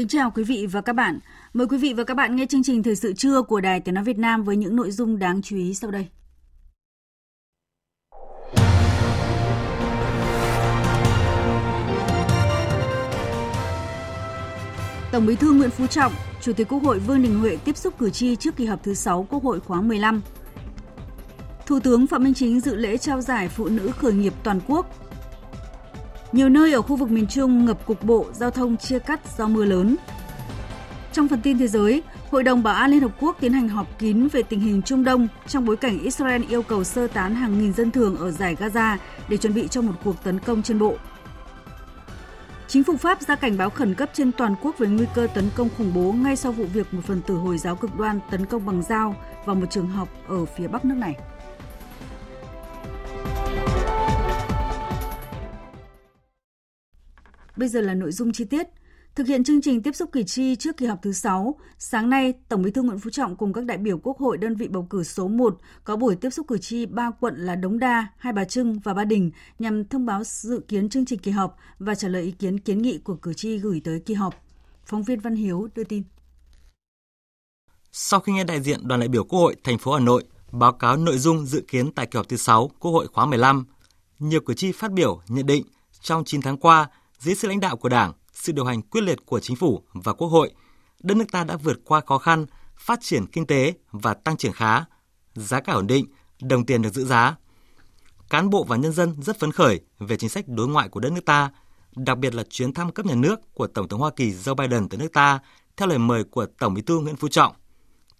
Kính chào quý vị và các bạn. Mời quý vị và các bạn nghe chương trình Thời sự trưa của Đài Tiếng Nói Việt Nam với những nội dung đáng chú ý sau đây. Tổng Bí thư Nguyễn Phú Trọng, Chủ tịch Quốc hội Vương Đình Huệ tiếp xúc cử tri trước kỳ họp thứ 6 Quốc hội khóa 15. Thủ tướng Phạm Minh Chính dự lễ trao giải Phụ nữ khởi nghiệp toàn quốc nhiều nơi ở khu vực miền Trung ngập cục bộ, giao thông chia cắt do mưa lớn. Trong phần tin thế giới, Hội đồng Bảo an Liên Hợp Quốc tiến hành họp kín về tình hình Trung Đông trong bối cảnh Israel yêu cầu sơ tán hàng nghìn dân thường ở giải Gaza để chuẩn bị cho một cuộc tấn công trên bộ. Chính phủ Pháp ra cảnh báo khẩn cấp trên toàn quốc về nguy cơ tấn công khủng bố ngay sau vụ việc một phần tử Hồi giáo cực đoan tấn công bằng dao vào một trường học ở phía bắc nước này. Bây giờ là nội dung chi tiết. Thực hiện chương trình tiếp xúc cử tri trước kỳ họp thứ 6, sáng nay, Tổng Bí thư Nguyễn Phú Trọng cùng các đại biểu Quốc hội đơn vị bầu cử số 1 có buổi tiếp xúc cử tri ba quận là Đống Đa, Hai Bà Trưng và Ba Đình nhằm thông báo dự kiến chương trình kỳ họp và trả lời ý kiến kiến nghị của cử tri gửi tới kỳ họp. Phóng viên Văn Hiếu đưa tin. Sau khi nghe đại diện đoàn đại biểu Quốc hội thành phố Hà Nội báo cáo nội dung dự kiến tại kỳ họp thứ 6 Quốc hội khóa 15, nhiều cử tri phát biểu nhận định trong 9 tháng qua, dưới sự lãnh đạo của Đảng, sự điều hành quyết liệt của chính phủ và Quốc hội, đất nước ta đã vượt qua khó khăn, phát triển kinh tế và tăng trưởng khá, giá cả ổn định, đồng tiền được giữ giá. Cán bộ và nhân dân rất phấn khởi về chính sách đối ngoại của đất nước ta, đặc biệt là chuyến thăm cấp nhà nước của Tổng thống Hoa Kỳ Joe Biden tới nước ta theo lời mời của Tổng Bí thư Nguyễn Phú Trọng.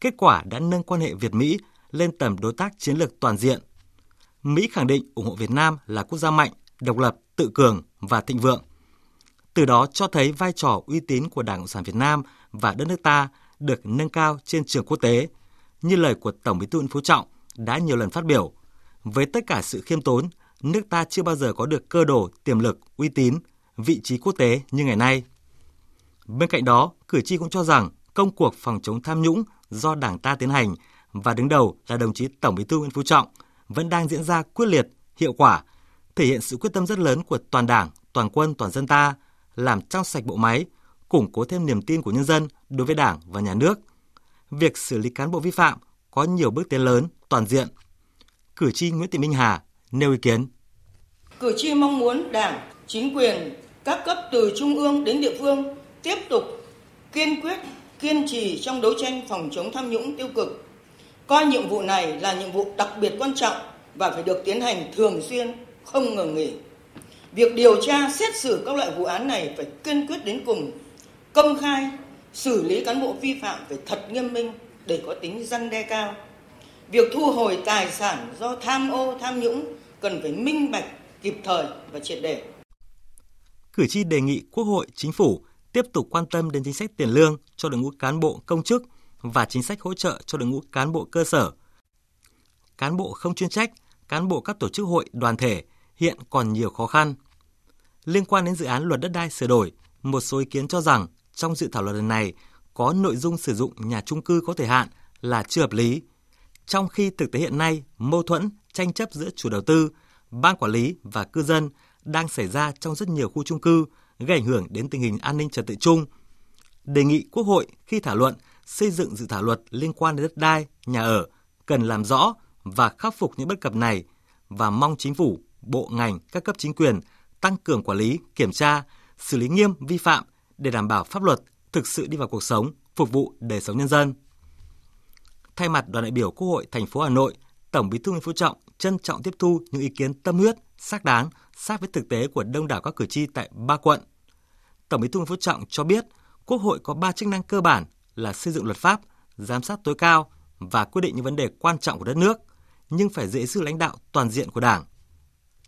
Kết quả đã nâng quan hệ Việt-Mỹ lên tầm đối tác chiến lược toàn diện. Mỹ khẳng định ủng hộ Việt Nam là quốc gia mạnh, độc lập, tự cường và thịnh vượng từ đó cho thấy vai trò uy tín của Đảng Cộng sản Việt Nam và đất nước ta được nâng cao trên trường quốc tế, như lời của Tổng Bí thư Nguyễn Phú Trọng đã nhiều lần phát biểu. Với tất cả sự khiêm tốn, nước ta chưa bao giờ có được cơ đồ, tiềm lực, uy tín, vị trí quốc tế như ngày nay. Bên cạnh đó, cử tri cũng cho rằng công cuộc phòng chống tham nhũng do Đảng ta tiến hành và đứng đầu là đồng chí Tổng Bí thư Nguyễn Phú Trọng vẫn đang diễn ra quyết liệt, hiệu quả, thể hiện sự quyết tâm rất lớn của toàn Đảng, toàn quân, toàn dân ta – làm trong sạch bộ máy, củng cố thêm niềm tin của nhân dân đối với Đảng và Nhà nước. Việc xử lý cán bộ vi phạm có nhiều bước tiến lớn, toàn diện. Cử tri Nguyễn Thị Minh Hà nêu ý kiến. Cử tri mong muốn Đảng, chính quyền, các cấp từ trung ương đến địa phương tiếp tục kiên quyết, kiên trì trong đấu tranh phòng chống tham nhũng tiêu cực. Coi nhiệm vụ này là nhiệm vụ đặc biệt quan trọng và phải được tiến hành thường xuyên, không ngừng nghỉ. Việc điều tra xét xử các loại vụ án này phải kiên quyết đến cùng, công khai, xử lý cán bộ vi phạm phải thật nghiêm minh để có tính răn đe cao. Việc thu hồi tài sản do tham ô, tham nhũng cần phải minh bạch, kịp thời và triệt để. Cử tri đề nghị Quốc hội, Chính phủ tiếp tục quan tâm đến chính sách tiền lương cho đội ngũ cán bộ công chức và chính sách hỗ trợ cho đội ngũ cán bộ cơ sở. Cán bộ không chuyên trách, cán bộ các tổ chức hội, đoàn thể hiện còn nhiều khó khăn. Liên quan đến dự án luật đất đai sửa đổi, một số ý kiến cho rằng trong dự thảo luật lần này có nội dung sử dụng nhà trung cư có thời hạn là chưa hợp lý. Trong khi thực tế hiện nay, mâu thuẫn, tranh chấp giữa chủ đầu tư, ban quản lý và cư dân đang xảy ra trong rất nhiều khu trung cư, gây ảnh hưởng đến tình hình an ninh trật tự chung. Đề nghị Quốc hội khi thảo luận xây dựng dự thảo luật liên quan đến đất đai, nhà ở cần làm rõ và khắc phục những bất cập này và mong chính phủ bộ ngành, các cấp chính quyền tăng cường quản lý, kiểm tra, xử lý nghiêm vi phạm để đảm bảo pháp luật thực sự đi vào cuộc sống, phục vụ đời sống nhân dân. Thay mặt đoàn đại biểu Quốc hội thành phố Hà Nội, Tổng Bí thư Nguyễn Phú Trọng trân trọng tiếp thu những ý kiến tâm huyết, xác đáng, sát với thực tế của đông đảo các cử tri tại ba quận. Tổng Bí thư Nguyễn Phú Trọng cho biết, Quốc hội có ba chức năng cơ bản là xây dựng luật pháp, giám sát tối cao và quyết định những vấn đề quan trọng của đất nước, nhưng phải dễ sự lãnh đạo toàn diện của Đảng.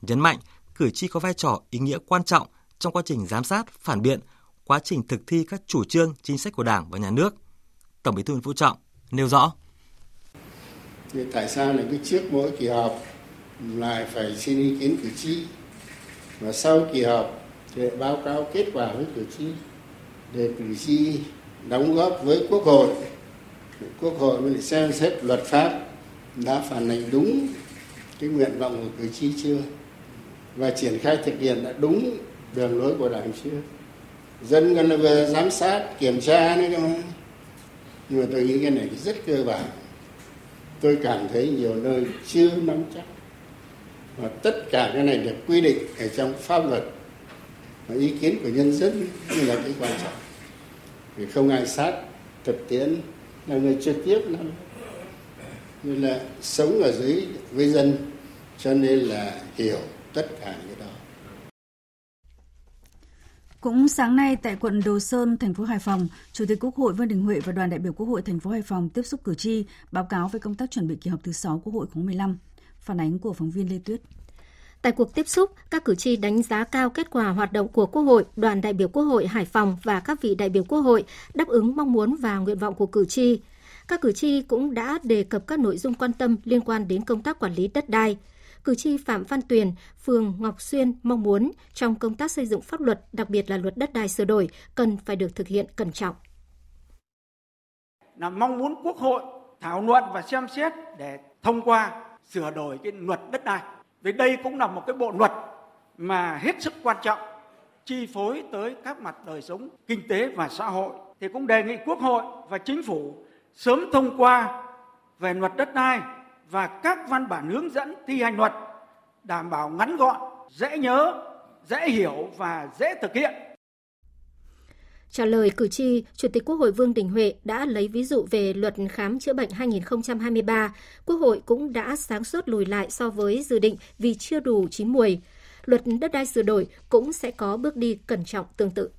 Nhấn mạnh, cử tri có vai trò ý nghĩa quan trọng trong quá trình giám sát, phản biện, quá trình thực thi các chủ trương, chính sách của Đảng và Nhà nước. Tổng Bí thư Nguyễn Phú Trọng nêu rõ. Thì tại sao lại cứ trước mỗi kỳ họp lại phải xin ý kiến cử tri và sau kỳ họp để báo cáo kết quả với cử tri để cử tri đóng góp với quốc hội quốc hội mới xem xét luật pháp đã phản ánh đúng cái nguyện vọng của cử tri chưa và triển khai thực hiện đã đúng đường lối của đảng chưa dân còn về giám sát, kiểm tra nữa cơ mà. Nhưng mà tôi nghĩ cái này rất cơ bản. Tôi cảm thấy nhiều nơi chưa nắm chắc. Và tất cả cái này được quy định ở trong pháp luật và ý kiến của nhân dân như là cái quan trọng. Vì không ai sát thực tiễn là người trực tiếp lắm như là sống ở dưới với dân, cho nên là hiểu tất cả những cái đó cũng sáng nay tại quận Đồ Sơn, thành phố Hải Phòng, Chủ tịch Quốc hội Vương Đình Huệ và đoàn đại biểu Quốc hội thành phố Hải Phòng tiếp xúc cử tri, báo cáo về công tác chuẩn bị kỳ họp thứ 6 Quốc hội khóa 15. Phản ánh của phóng viên Lê Tuyết. Tại cuộc tiếp xúc, các cử tri đánh giá cao kết quả hoạt động của Quốc hội, đoàn đại biểu Quốc hội Hải Phòng và các vị đại biểu Quốc hội đáp ứng mong muốn và nguyện vọng của cử tri. Các cử tri cũng đã đề cập các nội dung quan tâm liên quan đến công tác quản lý đất đai. Cử tri Phạm Văn Tuyền, phường Ngọc Xuyên mong muốn trong công tác xây dựng pháp luật, đặc biệt là luật đất đai sửa đổi, cần phải được thực hiện cẩn trọng. Là mong muốn Quốc hội thảo luận và xem xét để thông qua sửa đổi cái luật đất đai vì đây cũng là một cái bộ luật mà hết sức quan trọng chi phối tới các mặt đời sống kinh tế và xã hội thì cũng đề nghị quốc hội và chính phủ sớm thông qua về luật đất đai và các văn bản hướng dẫn thi hành luật đảm bảo ngắn gọn dễ nhớ dễ hiểu và dễ thực hiện Trả lời cử tri, Chủ tịch Quốc hội Vương Đình Huệ đã lấy ví dụ về luật khám chữa bệnh 2023. Quốc hội cũng đã sáng suốt lùi lại so với dự định vì chưa đủ chín mùi. Luật đất đai sửa đổi cũng sẽ có bước đi cẩn trọng tương tự.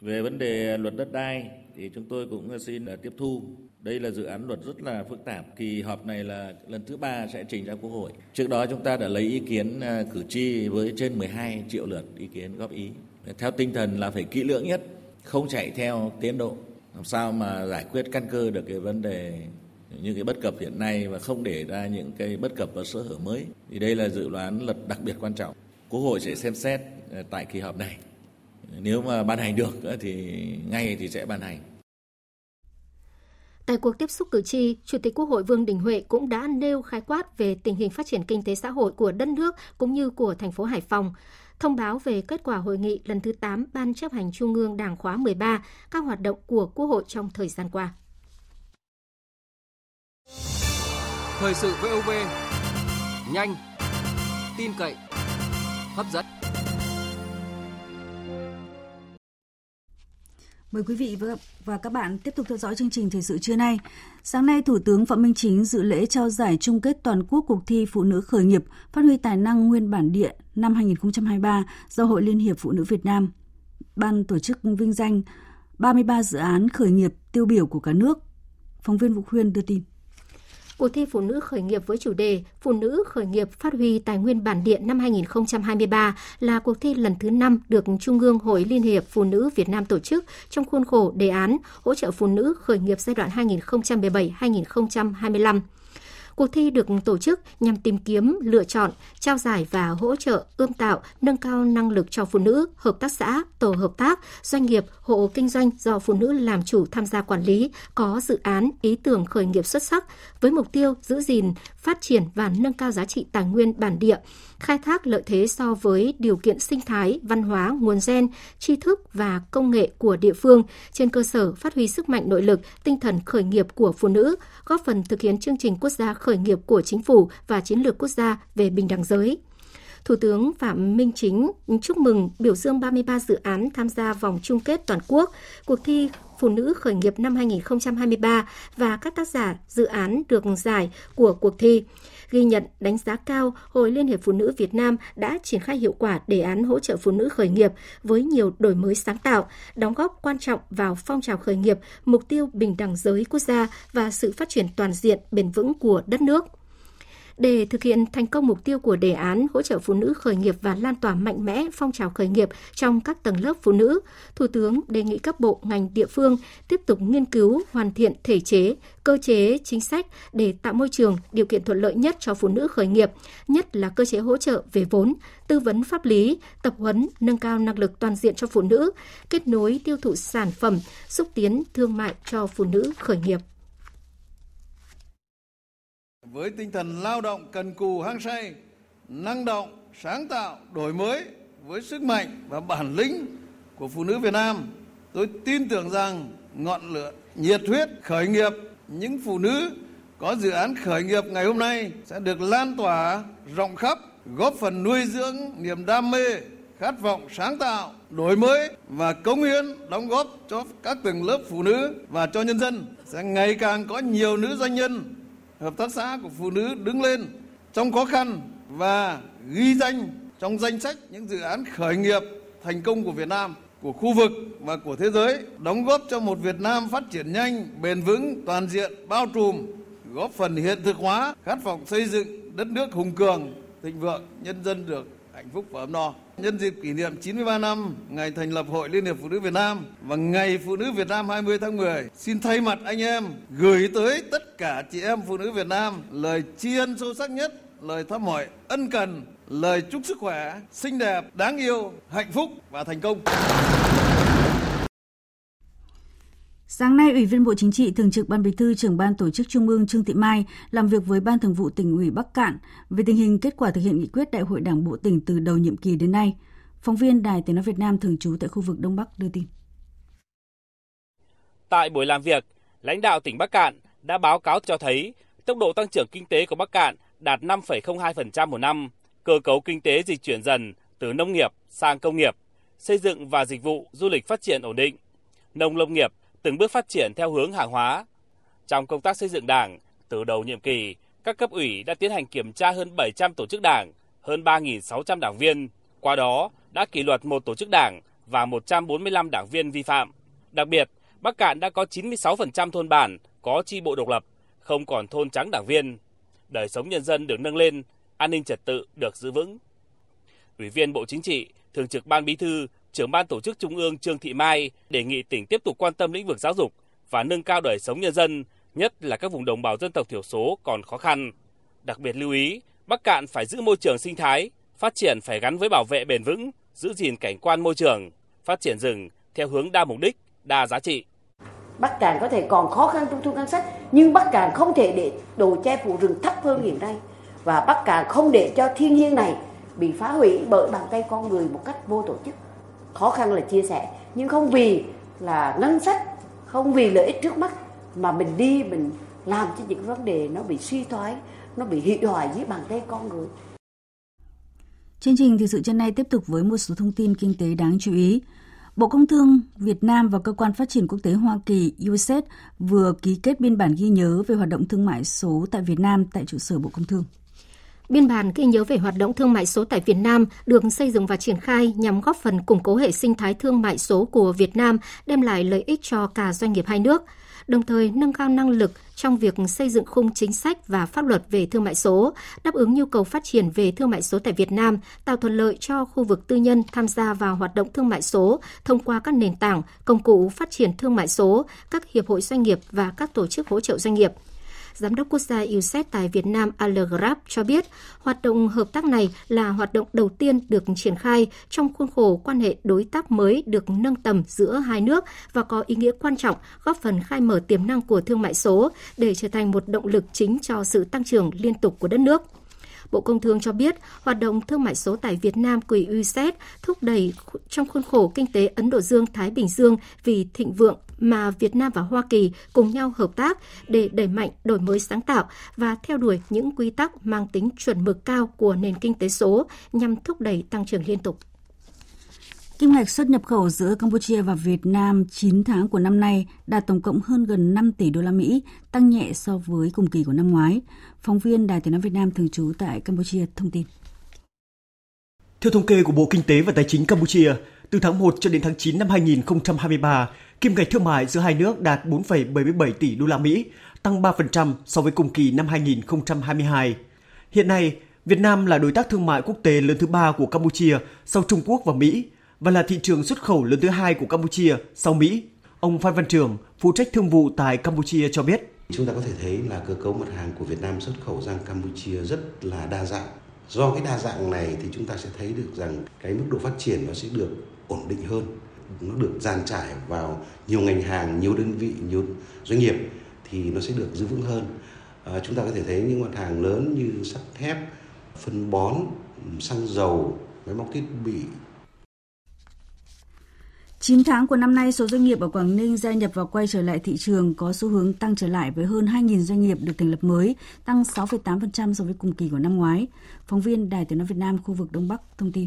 Về vấn đề luật đất đai thì chúng tôi cũng ờ, xin ờ, tiếp thu. Đây là dự án luật rất là phức tạp. Kỳ họp này là lần thứ ba sẽ trình ra Quốc hội. Trước đó chúng ta đã lấy ý kiến ờ, cử tri với trên 12 triệu lượt ý kiến góp ý theo tinh thần là phải kỹ lưỡng nhất, không chạy theo tiến độ làm sao mà giải quyết căn cơ được cái vấn đề những cái bất cập hiện nay và không để ra những cái bất cập và sơ hở mới thì đây là dự đoán luật đặc biệt quan trọng quốc hội sẽ xem xét tại kỳ họp này nếu mà ban hành được thì ngay thì sẽ ban hành Tại cuộc tiếp xúc cử tri, Chủ tịch Quốc hội Vương Đình Huệ cũng đã nêu khái quát về tình hình phát triển kinh tế xã hội của đất nước cũng như của thành phố Hải Phòng thông báo về kết quả hội nghị lần thứ 8 Ban chấp hành Trung ương Đảng khóa 13, các hoạt động của Quốc hội trong thời gian qua. Thời sự VOV, nhanh, tin cậy, hấp dẫn. Mời quý vị và các bạn tiếp tục theo dõi chương trình thời sự trưa nay. Sáng nay, Thủ tướng Phạm Minh Chính dự lễ trao giải chung kết toàn quốc cuộc thi Phụ nữ khởi nghiệp phát huy tài năng nguyên bản địa năm 2023 do Hội Liên hiệp Phụ nữ Việt Nam. Ban tổ chức vinh danh 33 dự án khởi nghiệp tiêu biểu của cả nước. Phóng viên Vũ Khuyên đưa tin. Cuộc thi Phụ nữ khởi nghiệp với chủ đề Phụ nữ khởi nghiệp phát huy tài nguyên bản địa năm 2023 là cuộc thi lần thứ 5 được Trung ương Hội Liên hiệp Phụ nữ Việt Nam tổ chức trong khuôn khổ đề án hỗ trợ phụ nữ khởi nghiệp giai đoạn 2017-2025. Cuộc thi được tổ chức nhằm tìm kiếm, lựa chọn, trao giải và hỗ trợ ươm tạo, nâng cao năng lực cho phụ nữ, hợp tác xã, tổ hợp tác, doanh nghiệp, hộ kinh doanh do phụ nữ làm chủ tham gia quản lý, có dự án, ý tưởng khởi nghiệp xuất sắc với mục tiêu giữ gìn, phát triển và nâng cao giá trị tài nguyên bản địa, khai thác lợi thế so với điều kiện sinh thái, văn hóa, nguồn gen, tri thức và công nghệ của địa phương trên cơ sở phát huy sức mạnh nội lực, tinh thần khởi nghiệp của phụ nữ, góp phần thực hiện chương trình quốc gia khởi nghiệp của chính phủ và chiến lược quốc gia về bình đẳng giới. Thủ tướng Phạm Minh Chính chúc mừng biểu dương 33 dự án tham gia vòng chung kết toàn quốc, cuộc thi Phụ nữ khởi nghiệp năm 2023 và các tác giả dự án được giải của cuộc thi ghi nhận đánh giá cao Hội Liên hiệp Phụ nữ Việt Nam đã triển khai hiệu quả đề án hỗ trợ phụ nữ khởi nghiệp với nhiều đổi mới sáng tạo, đóng góp quan trọng vào phong trào khởi nghiệp, mục tiêu bình đẳng giới quốc gia và sự phát triển toàn diện bền vững của đất nước. Để thực hiện thành công mục tiêu của đề án hỗ trợ phụ nữ khởi nghiệp và lan tỏa mạnh mẽ phong trào khởi nghiệp trong các tầng lớp phụ nữ, Thủ tướng đề nghị các bộ ngành địa phương tiếp tục nghiên cứu hoàn thiện thể chế, cơ chế, chính sách để tạo môi trường, điều kiện thuận lợi nhất cho phụ nữ khởi nghiệp, nhất là cơ chế hỗ trợ về vốn, tư vấn pháp lý, tập huấn, nâng cao năng lực toàn diện cho phụ nữ, kết nối tiêu thụ sản phẩm, xúc tiến thương mại cho phụ nữ khởi nghiệp với tinh thần lao động cần cù hăng say, năng động, sáng tạo, đổi mới với sức mạnh và bản lĩnh của phụ nữ Việt Nam, tôi tin tưởng rằng ngọn lửa nhiệt huyết khởi nghiệp những phụ nữ có dự án khởi nghiệp ngày hôm nay sẽ được lan tỏa rộng khắp, góp phần nuôi dưỡng niềm đam mê, khát vọng sáng tạo, đổi mới và cống hiến đóng góp cho các tầng lớp phụ nữ và cho nhân dân. Sẽ ngày càng có nhiều nữ doanh nhân hợp tác xã của phụ nữ đứng lên trong khó khăn và ghi danh trong danh sách những dự án khởi nghiệp thành công của Việt Nam, của khu vực và của thế giới, đóng góp cho một Việt Nam phát triển nhanh, bền vững, toàn diện, bao trùm, góp phần hiện thực hóa khát vọng xây dựng đất nước hùng cường, thịnh vượng, nhân dân được hạnh phúc và ấm no. Nhân dịp kỷ niệm 93 năm ngày thành lập Hội Liên hiệp Phụ nữ Việt Nam và Ngày Phụ nữ Việt Nam 20 tháng 10, xin thay mặt anh em gửi tới tất cả chị em phụ nữ Việt Nam lời tri ân sâu sắc nhất, lời thăm hỏi ân cần, lời chúc sức khỏe, xinh đẹp, đáng yêu, hạnh phúc và thành công. Sáng nay, Ủy viên Bộ Chính trị, Thường trực Ban Bí thư, trưởng Ban Tổ chức Trung ương Trương Thị Mai làm việc với Ban Thường vụ tỉnh ủy Bắc Cạn về tình hình kết quả thực hiện nghị quyết Đại hội Đảng bộ tỉnh từ đầu nhiệm kỳ đến nay. Phóng viên Đài Tiếng nói Việt Nam thường trú tại khu vực Đông Bắc đưa tin. Tại buổi làm việc, lãnh đạo tỉnh Bắc Cạn đã báo cáo cho thấy tốc độ tăng trưởng kinh tế của Bắc Cạn đạt 5,02% một năm, cơ cấu kinh tế dịch chuyển dần từ nông nghiệp sang công nghiệp, xây dựng và dịch vụ du lịch phát triển ổn định. Nông lâm nghiệp từng bước phát triển theo hướng hàng hóa. Trong công tác xây dựng Đảng, từ đầu nhiệm kỳ, các cấp ủy đã tiến hành kiểm tra hơn 700 tổ chức Đảng, hơn 3.600 đảng viên, qua đó đã kỷ luật một tổ chức Đảng và 145 đảng viên vi phạm. Đặc biệt, Bắc Cạn đã có 96% thôn bản có chi bộ độc lập, không còn thôn trắng đảng viên. Đời sống nhân dân được nâng lên, an ninh trật tự được giữ vững. Ủy viên Bộ Chính trị, Thường trực Ban Bí thư, trưởng ban tổ chức Trung ương Trương Thị Mai đề nghị tỉnh tiếp tục quan tâm lĩnh vực giáo dục và nâng cao đời sống nhân dân, nhất là các vùng đồng bào dân tộc thiểu số còn khó khăn. Đặc biệt lưu ý, Bắc Cạn phải giữ môi trường sinh thái, phát triển phải gắn với bảo vệ bền vững, giữ gìn cảnh quan môi trường, phát triển rừng theo hướng đa mục đích, đa giá trị. Bắc Cạn có thể còn khó khăn trong thu ngân sách, nhưng Bắc Cạn không thể để đồ che phủ rừng thấp hơn hiện nay. Và Bắc Cạn không để cho thiên nhiên này bị phá hủy bởi bàn tay con người một cách vô tổ chức khó khăn là chia sẻ nhưng không vì là ngân sách, không vì lợi ích trước mắt mà mình đi, mình làm cho những vấn đề nó bị suy thoái, nó bị hủy hoại dưới bàn tay con người Chương trình thời sự trên nay tiếp tục với một số thông tin kinh tế đáng chú ý. Bộ Công Thương, Việt Nam và Cơ quan Phát triển Quốc tế Hoa Kỳ USAID vừa ký kết biên bản ghi nhớ về hoạt động thương mại số tại Việt Nam tại trụ sở Bộ Công Thương. Biên bản ghi nhớ về hoạt động thương mại số tại Việt Nam được xây dựng và triển khai nhằm góp phần củng cố hệ sinh thái thương mại số của Việt Nam, đem lại lợi ích cho cả doanh nghiệp hai nước, đồng thời nâng cao năng lực trong việc xây dựng khung chính sách và pháp luật về thương mại số, đáp ứng nhu cầu phát triển về thương mại số tại Việt Nam, tạo thuận lợi cho khu vực tư nhân tham gia vào hoạt động thương mại số thông qua các nền tảng, công cụ phát triển thương mại số, các hiệp hội doanh nghiệp và các tổ chức hỗ trợ doanh nghiệp – Giám đốc quốc gia USAID tại Việt Nam Allegrab cho biết, hoạt động hợp tác này là hoạt động đầu tiên được triển khai trong khuôn khổ quan hệ đối tác mới được nâng tầm giữa hai nước và có ý nghĩa quan trọng góp phần khai mở tiềm năng của thương mại số để trở thành một động lực chính cho sự tăng trưởng liên tục của đất nước. Bộ Công Thương cho biết, hoạt động thương mại số tại Việt Nam của UCED thúc đẩy trong khuôn khổ kinh tế Ấn Độ Dương-Thái Bình Dương vì thịnh vượng mà Việt Nam và Hoa Kỳ cùng nhau hợp tác để đẩy mạnh đổi mới sáng tạo và theo đuổi những quy tắc mang tính chuẩn mực cao của nền kinh tế số nhằm thúc đẩy tăng trưởng liên tục. Kim ngạch xuất nhập khẩu giữa Campuchia và Việt Nam 9 tháng của năm nay đạt tổng cộng hơn gần 5 tỷ đô la Mỹ, tăng nhẹ so với cùng kỳ của năm ngoái. Phóng viên Đài Tiếng nói Việt Nam thường trú tại Campuchia thông tin. Theo thống kê của Bộ Kinh tế và Tài chính Campuchia, từ tháng 1 cho đến tháng 9 năm 2023, kim ngạch thương mại giữa hai nước đạt 4,77 tỷ đô la Mỹ, tăng 3% so với cùng kỳ năm 2022. Hiện nay, Việt Nam là đối tác thương mại quốc tế lớn thứ ba của Campuchia sau Trung Quốc và Mỹ và là thị trường xuất khẩu lớn thứ hai của Campuchia sau Mỹ. Ông Phan Văn Trường, phụ trách thương vụ tại Campuchia cho biết. Chúng ta có thể thấy là cơ cấu mặt hàng của Việt Nam xuất khẩu sang Campuchia rất là đa dạng. Do cái đa dạng này thì chúng ta sẽ thấy được rằng cái mức độ phát triển nó sẽ được ổn định hơn. Nó được dàn trải vào nhiều ngành hàng, nhiều đơn vị, nhiều doanh nghiệp thì nó sẽ được giữ vững hơn. À, chúng ta có thể thấy những mặt hàng lớn như sắt thép, phân bón, xăng dầu, máy móc thiết bị, 9 tháng của năm nay, số doanh nghiệp ở Quảng Ninh gia nhập và quay trở lại thị trường có xu hướng tăng trở lại với hơn 2.000 doanh nghiệp được thành lập mới, tăng 6,8% so với cùng kỳ của năm ngoái. Phóng viên Đài Tiếng Nói Việt Nam khu vực Đông Bắc thông tin.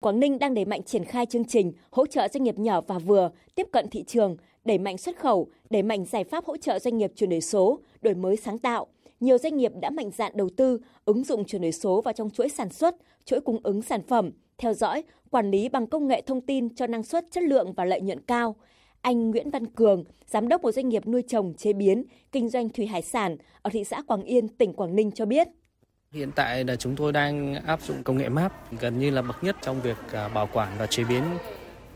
Quảng Ninh đang đẩy mạnh triển khai chương trình hỗ trợ doanh nghiệp nhỏ và vừa tiếp cận thị trường, đẩy mạnh xuất khẩu, đẩy mạnh giải pháp hỗ trợ doanh nghiệp chuyển đổi số, đổi mới sáng tạo. Nhiều doanh nghiệp đã mạnh dạn đầu tư, ứng dụng chuyển đổi số vào trong chuỗi sản xuất, chuỗi cung ứng sản phẩm, theo dõi, quản lý bằng công nghệ thông tin cho năng suất, chất lượng và lợi nhuận cao. Anh Nguyễn Văn Cường, giám đốc một doanh nghiệp nuôi trồng, chế biến, kinh doanh thủy hải sản ở thị xã Quảng Yên, tỉnh Quảng Ninh cho biết. Hiện tại là chúng tôi đang áp dụng công nghệ MAP gần như là bậc nhất trong việc à, bảo quản và chế biến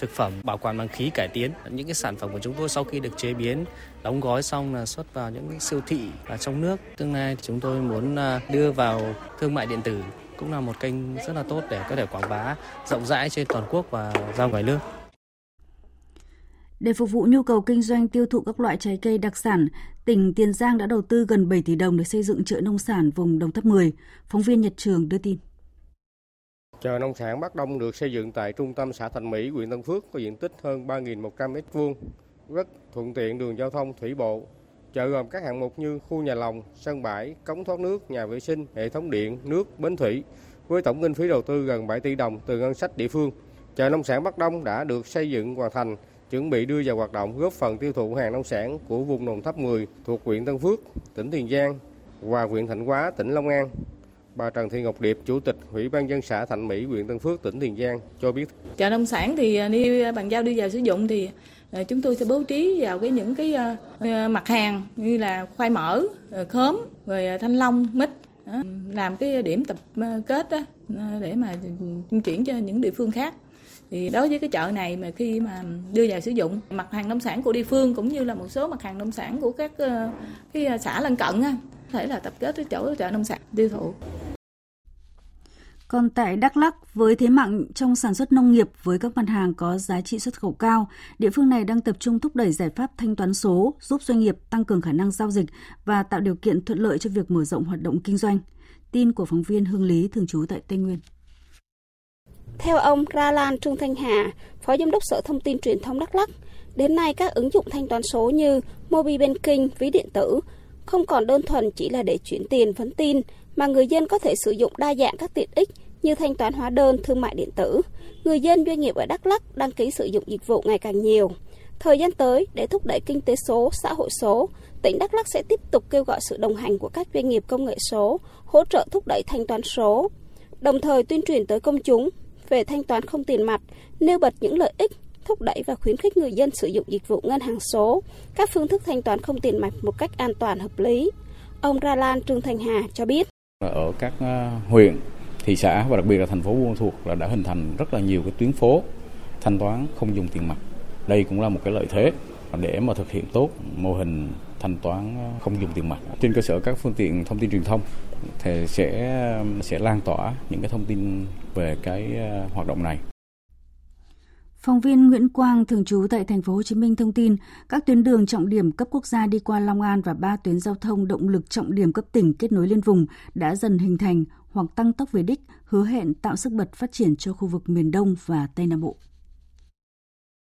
thực phẩm bảo quản bằng khí cải tiến. Những cái sản phẩm của chúng tôi sau khi được chế biến, đóng gói xong là xuất vào những siêu thị và trong nước. Tương lai chúng tôi muốn à, đưa vào thương mại điện tử cũng là một kênh rất là tốt để có thể quảng bá rộng rãi trên toàn quốc và ra ngoài nước. Để phục vụ nhu cầu kinh doanh tiêu thụ các loại trái cây đặc sản, tỉnh Tiền Giang đã đầu tư gần 7 tỷ đồng để xây dựng chợ nông sản vùng Đồng Tháp 10. Phóng viên Nhật Trường đưa tin. Chợ nông sản Bắc Đông được xây dựng tại trung tâm xã Thành Mỹ, huyện Tân Phước có diện tích hơn 3.100 m2, rất thuận tiện đường giao thông thủy bộ, Chợ gồm các hạng mục như khu nhà lồng, sân bãi, cống thoát nước, nhà vệ sinh, hệ thống điện, nước, bến thủy với tổng kinh phí đầu tư gần 7 tỷ đồng từ ngân sách địa phương. Chợ nông sản Bắc Đông đã được xây dựng hoàn thành, chuẩn bị đưa vào hoạt động góp phần tiêu thụ hàng nông sản của vùng Đồng Tháp 10 thuộc huyện Tân Phước, tỉnh Tiền Giang và huyện Thạnh Hóa, tỉnh Long An. Bà Trần Thị Ngọc Điệp, Chủ tịch Ủy ban dân xã Thạnh Mỹ, huyện Tân Phước, tỉnh Tiền Giang cho biết. Chợ nông sản thì à, đi bàn giao đi vào sử dụng thì Ờ, chúng tôi sẽ bố trí vào cái những cái ờ, ờ, mặt hàng như là khoai mỡ, khóm, rồi thanh long, mít làm cái điểm tập kết đó, để mà chuyển cho những địa phương khác. Thì đối với cái chợ này mà khi mà đưa vào sử dụng mặt hàng nông sản của địa phương cũng như là một số mặt hàng nông sản của các cái xã lân cận á, thể là tập kết cái chỗ chợ nông sản tiêu thụ còn tại Đắk Lắk, với thế mạnh trong sản xuất nông nghiệp với các mặt hàng có giá trị xuất khẩu cao, địa phương này đang tập trung thúc đẩy giải pháp thanh toán số, giúp doanh nghiệp tăng cường khả năng giao dịch và tạo điều kiện thuận lợi cho việc mở rộng hoạt động kinh doanh. Tin của phóng viên Hương Lý thường trú tại Tây Nguyên. Theo ông Ra Lan Trương Thanh Hà, Phó Giám đốc Sở Thông tin Truyền thông Đắk Lắk, đến nay các ứng dụng thanh toán số như mobi Banking, ví điện tử không còn đơn thuần chỉ là để chuyển tiền vấn tin mà người dân có thể sử dụng đa dạng các tiện ích như thanh toán hóa đơn, thương mại điện tử. Người dân doanh nghiệp ở Đắk Lắk đăng ký sử dụng dịch vụ ngày càng nhiều. Thời gian tới, để thúc đẩy kinh tế số, xã hội số, tỉnh Đắk Lắk sẽ tiếp tục kêu gọi sự đồng hành của các doanh nghiệp công nghệ số, hỗ trợ thúc đẩy thanh toán số, đồng thời tuyên truyền tới công chúng về thanh toán không tiền mặt, nêu bật những lợi ích, thúc đẩy và khuyến khích người dân sử dụng dịch vụ ngân hàng số, các phương thức thanh toán không tiền mặt một cách an toàn hợp lý. Ông Ra Lan Trương thành Hà cho biết. Ở các ờ, huyện, thị xã và đặc biệt là thành phố Buôn Thuột là đã hình thành rất là nhiều cái tuyến phố thanh toán không dùng tiền mặt. Đây cũng là một cái lợi thế để mà thực hiện tốt mô hình thanh toán ờ, không dùng tiền mặt. Trên cơ sở các phương tiện thông tin truyền thông thì sẽ ờ, sẽ lan tỏa những cái thông tin về cái hoạt động này. Phóng viên Nguyễn Quang thường trú tại thành phố Hồ Chí Minh thông tin, các tuyến đường trọng điểm cấp quốc gia đi qua Long An và ba tuyến giao thông động lực trọng điểm cấp tỉnh kết nối liên vùng đã dần hình thành hoặc tăng tốc về đích, hứa hẹn tạo sức bật phát triển cho khu vực miền Đông và Tây Nam Bộ.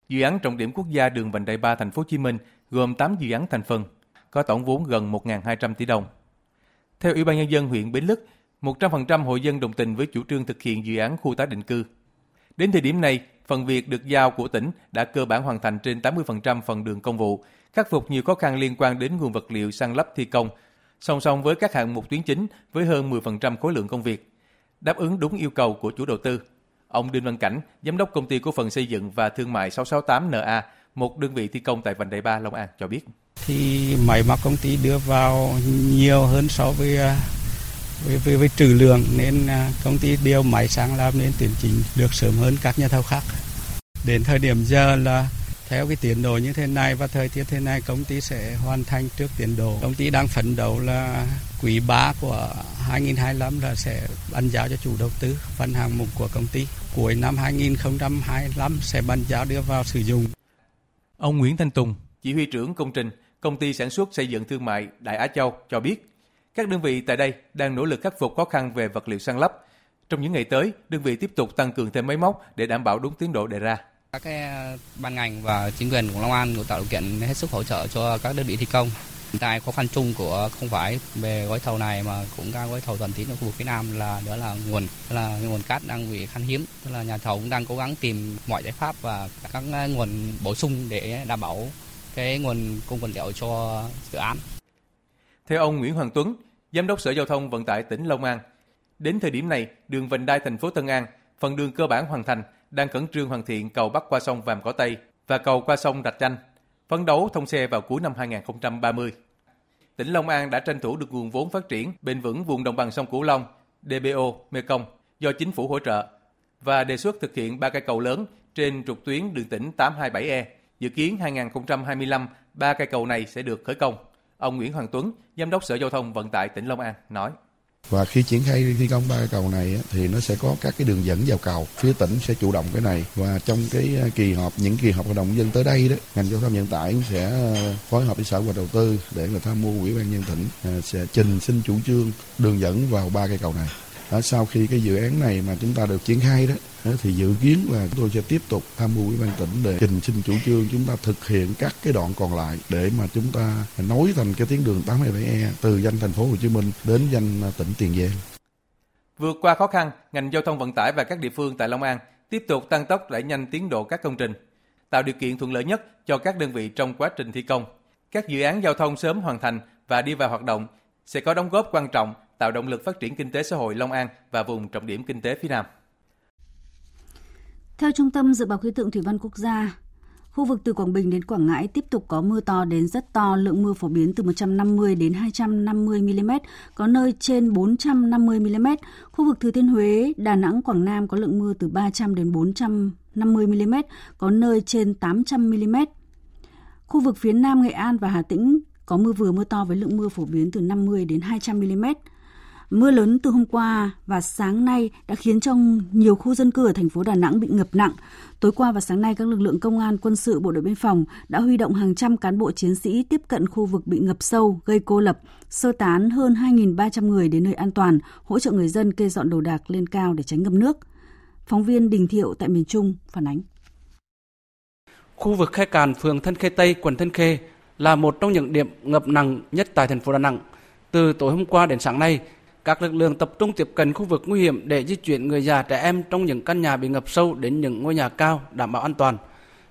Dự án trọng điểm quốc gia đường vành đai 3 thành phố Hồ Chí Minh gồm 8 dự án thành phần, có tổng vốn gần 1.200 tỷ đồng. Theo Ủy ban nhân dân huyện Bến Lức, 100% hội dân đồng tình với chủ trương thực hiện dự án khu tái định cư. Đến thời điểm này, phần việc được giao của tỉnh đã cơ bản hoàn thành trên 80% phần đường công vụ, khắc phục nhiều khó khăn liên quan đến nguồn vật liệu săn lấp thi công, song song với các hạng mục tuyến chính với hơn 10% khối lượng công việc, đáp ứng đúng yêu cầu của chủ đầu tư. Ông Đinh Văn Cảnh, giám đốc công ty cổ phần xây dựng và thương mại 668 NA, một đơn vị thi công tại vành đai 3 Long An cho biết. Thì máy móc công ty đưa vào nhiều hơn so với à, với, với, với trừ lượng nên à, công ty điều máy sang làm nên tiến trình được sớm hơn các nhà thầu khác. Đến thời điểm giờ là theo cái tiến độ như thế này và thời tiết thế này công ty sẽ hoàn thành trước tiến độ. Công ty đang phấn đấu là quý 3 của 2025 là sẽ bàn giao cho chủ đầu tư phần hàng mục của công ty. Cuối năm 2025 sẽ bàn giao đưa vào sử dụng. Ông Nguyễn Thanh Tùng, chỉ huy trưởng công trình công ty sản xuất xây dựng thương mại Đại Á Châu cho biết, các đơn vị tại đây đang nỗ lực khắc phục khó khăn về vật liệu săn lấp. Trong những ngày tới, đơn vị tiếp tục tăng cường thêm máy móc để đảm bảo đúng tiến độ đề ra. Các cái ban ngành và chính quyền của Long An cũng tạo điều kiện hết sức hỗ trợ cho các đơn vị thi công. Hiện tại khó khăn chung của không phải về gói thầu này mà cũng các gói thầu toàn tín ở khu vực phía Nam là đó là nguồn là nguồn cát đang bị khan hiếm, tức là nhà thầu cũng đang cố gắng tìm mọi giải pháp và các nguồn bổ sung để đảm bảo cái nguồn cung vật liệu cho dự án. Theo ông Nguyễn Hoàng Tuấn, Giám đốc Sở Giao thông Vận tải tỉnh Long An, đến thời điểm này, đường vành đai thành phố Tân An, phần đường cơ bản hoàn thành, đang khẩn trương hoàn thiện cầu bắc qua sông Vàm Cỏ Tây và cầu qua sông Rạch Chanh, phấn đấu thông xe vào cuối năm 2030. Tỉnh Long An đã tranh thủ được nguồn vốn phát triển bền vững vùng đồng bằng sông Cửu Long, DBO, Mekong do chính phủ hỗ trợ và đề xuất thực hiện ba cây cầu lớn trên trục tuyến đường tỉnh 827E. Dự kiến 2025, ba cây cầu này sẽ được khởi công. Ông Nguyễn Hoàng Tuấn, Giám đốc Sở Giao thông Vận tải tỉnh Long An nói. Và khi triển khai thi công ba cầu này thì nó sẽ có các cái đường dẫn vào cầu. Phía tỉnh sẽ chủ động cái này và trong cái à, kỳ họp những kỳ họp hội đồng dân tới đây đó, ngành giao thông vận tải cũng sẽ à, phối hợp với sở và đầu tư để là tham mưu ủy ban nhân tỉnh à, sẽ trình xin chủ trương đường dẫn vào ba cây cầu này. Đó, sau khi cái dự án này mà chúng ta được triển khai đó thì dự kiến là chúng tôi sẽ tiếp tục tham mưu ủy ban tỉnh để trình xin chủ trương chúng ta thực hiện các cái đoạn còn lại để mà chúng ta nối thành cái tuyến đường 87E từ danh thành phố Hồ Chí Minh đến danh à, tỉnh Tiền Giang. Vượt qua khó khăn, ngành giao thông vận tải và các địa phương tại Long An tiếp tục tăng tốc đẩy nhanh tiến độ các công trình, tạo điều kiện thuận lợi nhất cho các đơn vị trong quá trình thi công. Các dự án giao thông sớm hoàn thành và đi vào hoạt động sẽ có đóng góp quan trọng tạo động lực phát triển kinh tế xã hội Long An và vùng trọng điểm kinh tế phía Nam. Theo Trung tâm Dự báo Khí tượng Thủy văn Quốc gia, khu vực từ Quảng Bình đến Quảng Ngãi tiếp tục có mưa to đến rất to, lượng mưa phổ biến từ 150 đến 250 mm, có nơi trên 450 mm. Khu vực Thừa Thiên Huế, Đà Nẵng, Quảng Nam có lượng mưa từ 300 đến 450 mm, có nơi trên 800 mm. Khu vực phía Nam Nghệ An và Hà Tĩnh có mưa vừa mưa to với lượng mưa phổ biến từ 50 đến 200 mm. Mưa lớn từ hôm qua và sáng nay đã khiến cho nhiều khu dân cư ở thành phố Đà Nẵng bị ngập nặng. Tối qua và sáng nay, các lực lượng công an, quân sự, bộ đội biên phòng đã huy động hàng trăm cán bộ chiến sĩ tiếp cận khu vực bị ngập sâu, gây cô lập, sơ tán hơn 2.300 người đến nơi an toàn, hỗ trợ người dân kê dọn đồ đạc lên cao để tránh ngập nước. Phóng viên Đình Thiệu tại miền Trung phản ánh. Khu vực Khe Càn, phường Thân Khê Tây, quận Thân Khê là một trong những điểm ngập nặng nhất tại thành phố Đà Nẵng. Từ tối hôm qua đến sáng nay, các lực lượng tập trung tiếp cận khu vực nguy hiểm để di chuyển người già trẻ em trong những căn nhà bị ngập sâu đến những ngôi nhà cao đảm bảo an toàn.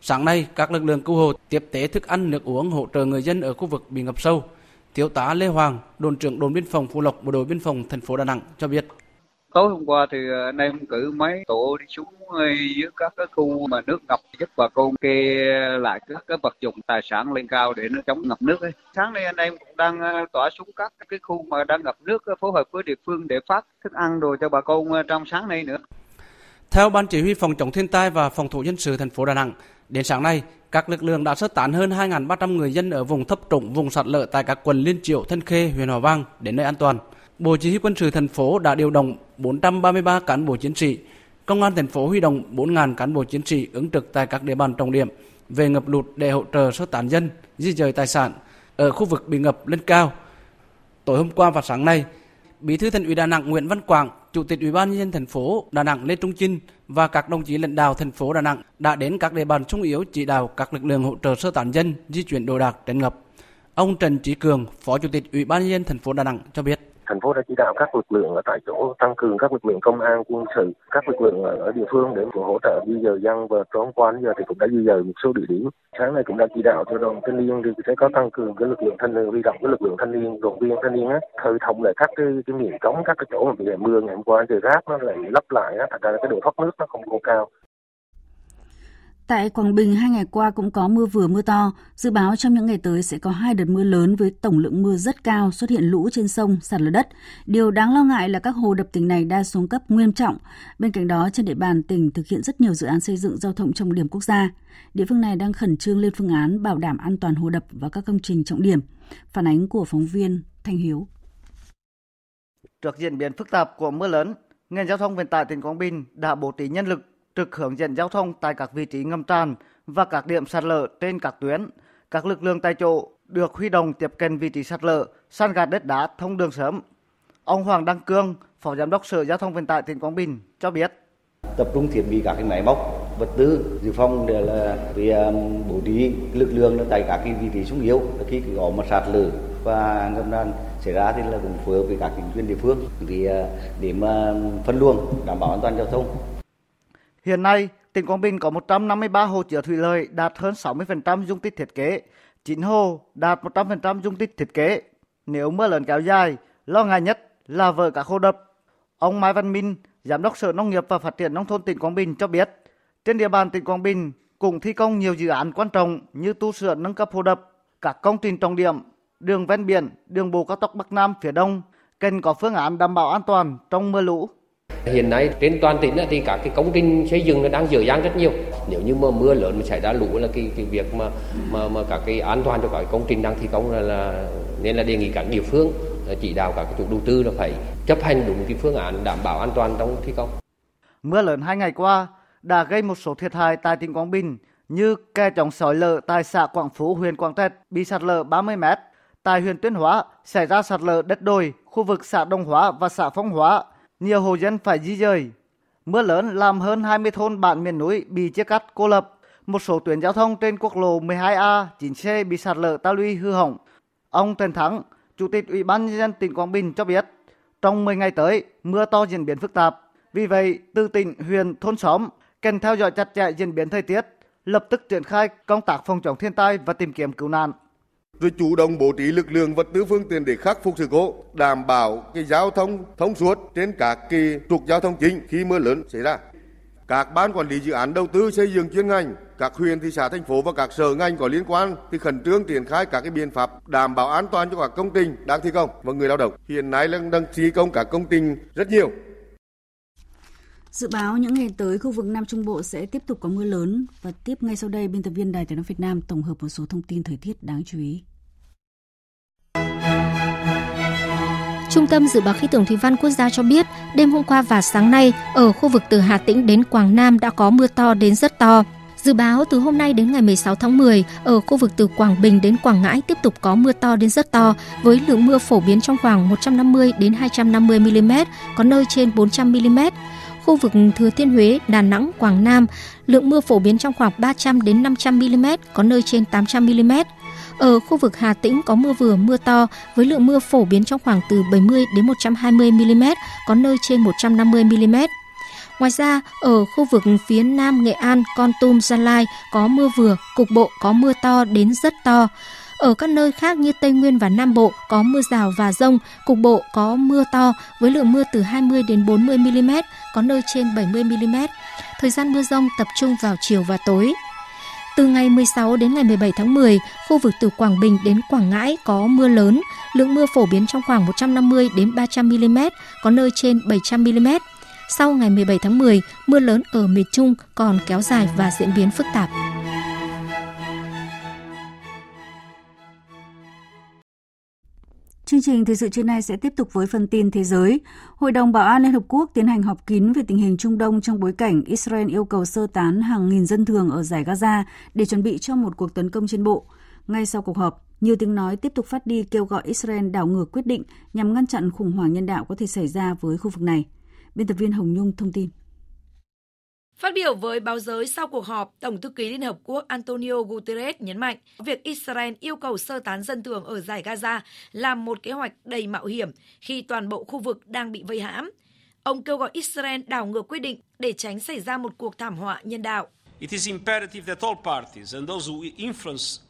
Sáng nay, các lực lượng cứu hộ tiếp tế thức ăn, nước uống hỗ trợ người dân ở khu vực bị ngập sâu. Thiếu tá Lê Hoàng, đồn trưởng đồn biên phòng Phú Lộc, bộ đội biên phòng thành phố Đà Nẵng cho biết tối hôm qua thì ờ, anh em cử mấy tổ đi xuống ờ, dưới các cái khu mà nước ngập giúp bà con kê lại các cái vật dụng tài sản lên cao để nó chống ngập nước ấy. sáng nay anh em cũng đang ờ, tỏa xuống các cái khu mà đang ngập nước phối hợp với địa phương để phát thức ăn đồ cho bà con trong sáng nay nữa theo Ban Chỉ huy Phòng chống thiên tai và Phòng thủ dân sự thành phố Đà Nẵng, đến sáng nay, các lực lượng đã sơ tán hơn 2.300 người dân ở vùng thấp trũng, vùng sạt lở tại các quận Liên Triệu, Thân Khê, huyện Hòa Vang đến nơi an toàn. Bộ Chỉ huy quân sự thành phố đã điều động 433 cán bộ chiến sĩ Công an thành phố huy động 4.000 cán bộ chiến sĩ ứng trực tại các địa bàn trọng điểm về ngập lụt để hỗ trợ sơ tán dân, di dời tài sản ở khu vực bị ngập lên cao. Tối hôm qua và sáng nay, Bí thư Thành ủy Đà Nẵng Nguyễn Văn Quảng, Chủ tịch Ủy ban nhân dân thành phố Đà Nẵng Lê Trung Chinh và các đồng chí lãnh đạo thành phố Đà Nẵng đã đến các địa bàn sung yếu chỉ đạo các lực lượng hỗ trợ sơ tán dân di chuyển đồ đạc tránh ngập. Ông Trần Trí Cường, Phó Chủ tịch Ủy ban nhân dân thành phố Đà Nẵng cho biết thành phố đã chỉ đạo các lực lượng ở tại chỗ tăng cường các lực lượng công an, quân sự, các lực lượng ở địa phương để hỗ trợ di dời dân và trốn qua giờ thì cũng đã di dời một số địa điểm. Sáng nay cũng đã chỉ đạo cho đoàn thanh niên thì sẽ có tăng cường cái lực lượng thanh niên, huy động cái lực lượng thanh niên, đoàn viên thanh niên á khơi thông lại các cái cái miệng cống các cái chỗ mà bị mưa ngày hôm qua trời rác nó lại lấp lại á, thành ra cái độ thoát nước nó không có cao. Tại Quảng Bình, hai ngày qua cũng có mưa vừa mưa to. Dự báo trong những ngày tới sẽ có hai đợt mưa lớn với tổng lượng mưa rất cao, xuất hiện lũ trên sông, sạt lở đất. Điều đáng lo ngại là các hồ đập tỉnh này đa xuống cấp nghiêm trọng. Bên cạnh đó, trên địa bàn tỉnh thực hiện rất nhiều dự án xây dựng giao thông trọng điểm quốc gia. Địa phương này đang khẩn trương lên phương án bảo đảm an toàn hồ đập và các công trình trọng điểm. Phản ánh của phóng viên Thanh Hiếu. Trước diễn biến phức tạp của mưa lớn, ngành giao thông vận tải tỉnh Quảng Bình đã bố trí nhân lực trực hướng dẫn giao thông tại các vị trí ngầm tràn và các điểm sạt lở trên các tuyến. Các lực lượng tại chỗ được huy động tiếp cận vị trí sạt lở, san gạt đất đá thông đường sớm. Ông Hoàng Đăng Cương, Phó Giám đốc Sở Giao thông Vận tải tỉnh Quảng Bình cho biết. Tập trung thiết bị các cái máy móc, vật tư dự phòng để là vì um, bố trí lực lượng tại các cái vị trí sung yếu khi có mà sạt lở và ngầm tràn xảy ra thì là cũng phối hợp với các chính quyền địa phương thì uh, để mà um, phân luồng đảm bảo an toàn giao thông Hiện nay, tỉnh Quảng Bình có 153 hồ chứa thủy lợi đạt hơn 60% dung tích thiết kế, 9 hồ đạt 100% dung tích thiết kế. Nếu mưa lớn kéo dài, lo ngại nhất là vỡ các hồ đập. Ông Mai Văn Minh, Giám đốc Sở Nông nghiệp và Phát triển Nông thôn tỉnh Quảng Bình cho biết, trên địa bàn tỉnh Quảng Bình cũng thi công nhiều dự án quan trọng như tu sửa nâng cấp hồ đập, các công trình trọng điểm, đường ven biển, đường bộ cao tốc Bắc Nam phía Đông cần có phương án đảm bảo an toàn trong mưa lũ. Hiện nay trên toàn tỉnh thì các cái công trình xây dựng nó đang dở dang rất nhiều. Nếu như mà mưa lớn mà xảy ra lũ là cái cái việc mà mà mà các cái an toàn cho các công trình đang thi công là, là nên là đề nghị các địa phương ờ, chỉ đạo các chủ đầu tư là phải chấp hành đúng cái phương án đảm bảo an toàn trong thi công. Mưa lớn hai ngày qua đã gây một số thiệt hại tại tỉnh Quảng Bình như kè chống sỏi lở tại xã Quảng Phú, huyện Quảng Trạch bị sạt lở 30 mét. Tại huyện Tuyên Hóa xảy ra sạt lở đất đồi, khu vực xã Đông Hóa và xã Phong Hóa nhiều hộ dân phải di dời. Mưa lớn làm hơn 20 thôn bản miền núi bị chia cắt cô lập. Một số tuyến giao thông trên quốc lộ 12A, 9C bị sạt lở ta luy hư hỏng. Ông Trần Thắng, Chủ tịch Ủy ban nhân dân tỉnh Quảng Bình cho biết, trong 10 ngày tới, mưa to diễn biến phức tạp. Vì vậy, từ tỉnh, huyện, thôn xóm cần theo dõi chặt chẽ diễn biến thời tiết, lập tức triển khai công tác phòng chống thiên tai và tìm kiếm cứu nạn rồi chủ động bố trí lực lượng vật tư phương tiện để khắc phục sự cố, đảm bảo cái giao thông thông suốt trên các kỳ trục giao thông chính khi mưa lớn xảy ra. Các ban quản lý dự án đầu tư xây dựng chuyên ngành, các huyện thị xã thành phố và các sở ngành có liên quan thì khẩn trương triển khai các cái biện pháp đảm bảo an toàn cho các công trình đang thi công và người lao động. Hiện nay đang đang thi công các công trình rất nhiều. Dự báo những ngày tới khu vực Nam Trung Bộ sẽ tiếp tục có mưa lớn và tiếp ngay sau đây biên tập viên Đài Tiếng nói Việt Nam tổng hợp một số thông tin thời tiết đáng chú ý. Trung tâm Dự báo Khí tượng Thủy văn Quốc gia cho biết, đêm hôm qua và sáng nay, ở khu vực từ Hà Tĩnh đến Quảng Nam đã có mưa to đến rất to. Dự báo từ hôm nay đến ngày 16 tháng 10, ở khu vực từ Quảng Bình đến Quảng Ngãi tiếp tục có mưa to đến rất to, với lượng mưa phổ biến trong khoảng 150 đến 250 mm, có nơi trên 400 mm. Khu vực Thừa Thiên Huế, Đà Nẵng, Quảng Nam, lượng mưa phổ biến trong khoảng 300 đến 500 mm, có nơi trên 800 mm. Ở khu vực Hà Tĩnh có mưa vừa mưa to với lượng mưa phổ biến trong khoảng từ 70 đến 120 mm, có nơi trên 150 mm. Ngoài ra, ở khu vực phía Nam Nghệ An, Con Tum, Gia Lai có mưa vừa, cục bộ có mưa to đến rất to. Ở các nơi khác như Tây Nguyên và Nam Bộ có mưa rào và rông, cục bộ có mưa to với lượng mưa từ 20 đến 40 mm, có nơi trên 70 mm. Thời gian mưa rông tập trung vào chiều và tối. Từ ngày 16 đến ngày 17 tháng 10, khu vực từ Quảng Bình đến Quảng Ngãi có mưa lớn, lượng mưa phổ biến trong khoảng 150 đến 300 mm, có nơi trên 700 mm. Sau ngày 17 tháng 10, mưa lớn ở miền Trung còn kéo dài và diễn biến phức tạp. Chương trình thời sự trưa nay sẽ tiếp tục với phần tin thế giới. Hội đồng Bảo an Liên Hợp Quốc tiến hành họp kín về tình hình Trung Đông trong bối cảnh Israel yêu cầu sơ tán hàng nghìn dân thường ở giải Gaza để chuẩn bị cho một cuộc tấn công trên bộ. Ngay sau cuộc họp, nhiều tiếng nói tiếp tục phát đi kêu gọi Israel đảo ngược quyết định nhằm ngăn chặn khủng hoảng nhân đạo có thể xảy ra với khu vực này. Biên tập viên Hồng Nhung thông tin. Phát biểu với báo giới sau cuộc họp, Tổng thư ký Liên Hợp Quốc Antonio Guterres nhấn mạnh việc Israel yêu cầu sơ tán dân thường ở giải Gaza là một kế hoạch đầy mạo hiểm khi toàn bộ khu vực đang bị vây hãm. Ông kêu gọi Israel đảo ngược quyết định để tránh xảy ra một cuộc thảm họa nhân đạo. It is imperative that all parties and those who influence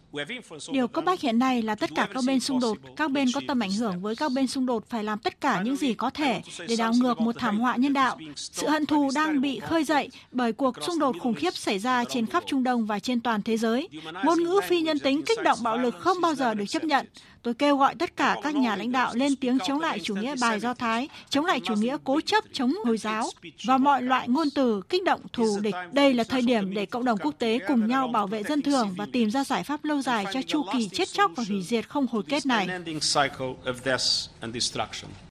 Điều cấp bách hiện nay là tất cả các bên xung đột, các bên có tầm ảnh hưởng với các bên xung đột phải làm tất cả những gì có thể để đảo ngược một thảm họa nhân đạo. Sự hận thù đang bị khơi dậy bởi cuộc xung đột khủng khiếp xảy ra trên khắp Trung Đông và trên toàn thế giới. Ngôn ngữ phi nhân tính kích động bạo lực không bao giờ được chấp nhận. Tôi kêu gọi tất cả các nhà lãnh đạo lên tiếng chống lại chủ nghĩa bài Do Thái, chống lại chủ nghĩa cố chấp chống Hồi giáo và mọi loại ngôn từ kích động thù địch. Đây là thời điểm để cộng đồng quốc tế cùng nhau bảo vệ dân thường và tìm ra giải pháp lâu dài cho chu kỳ chết chóc và hủy diệt không hồi kết này.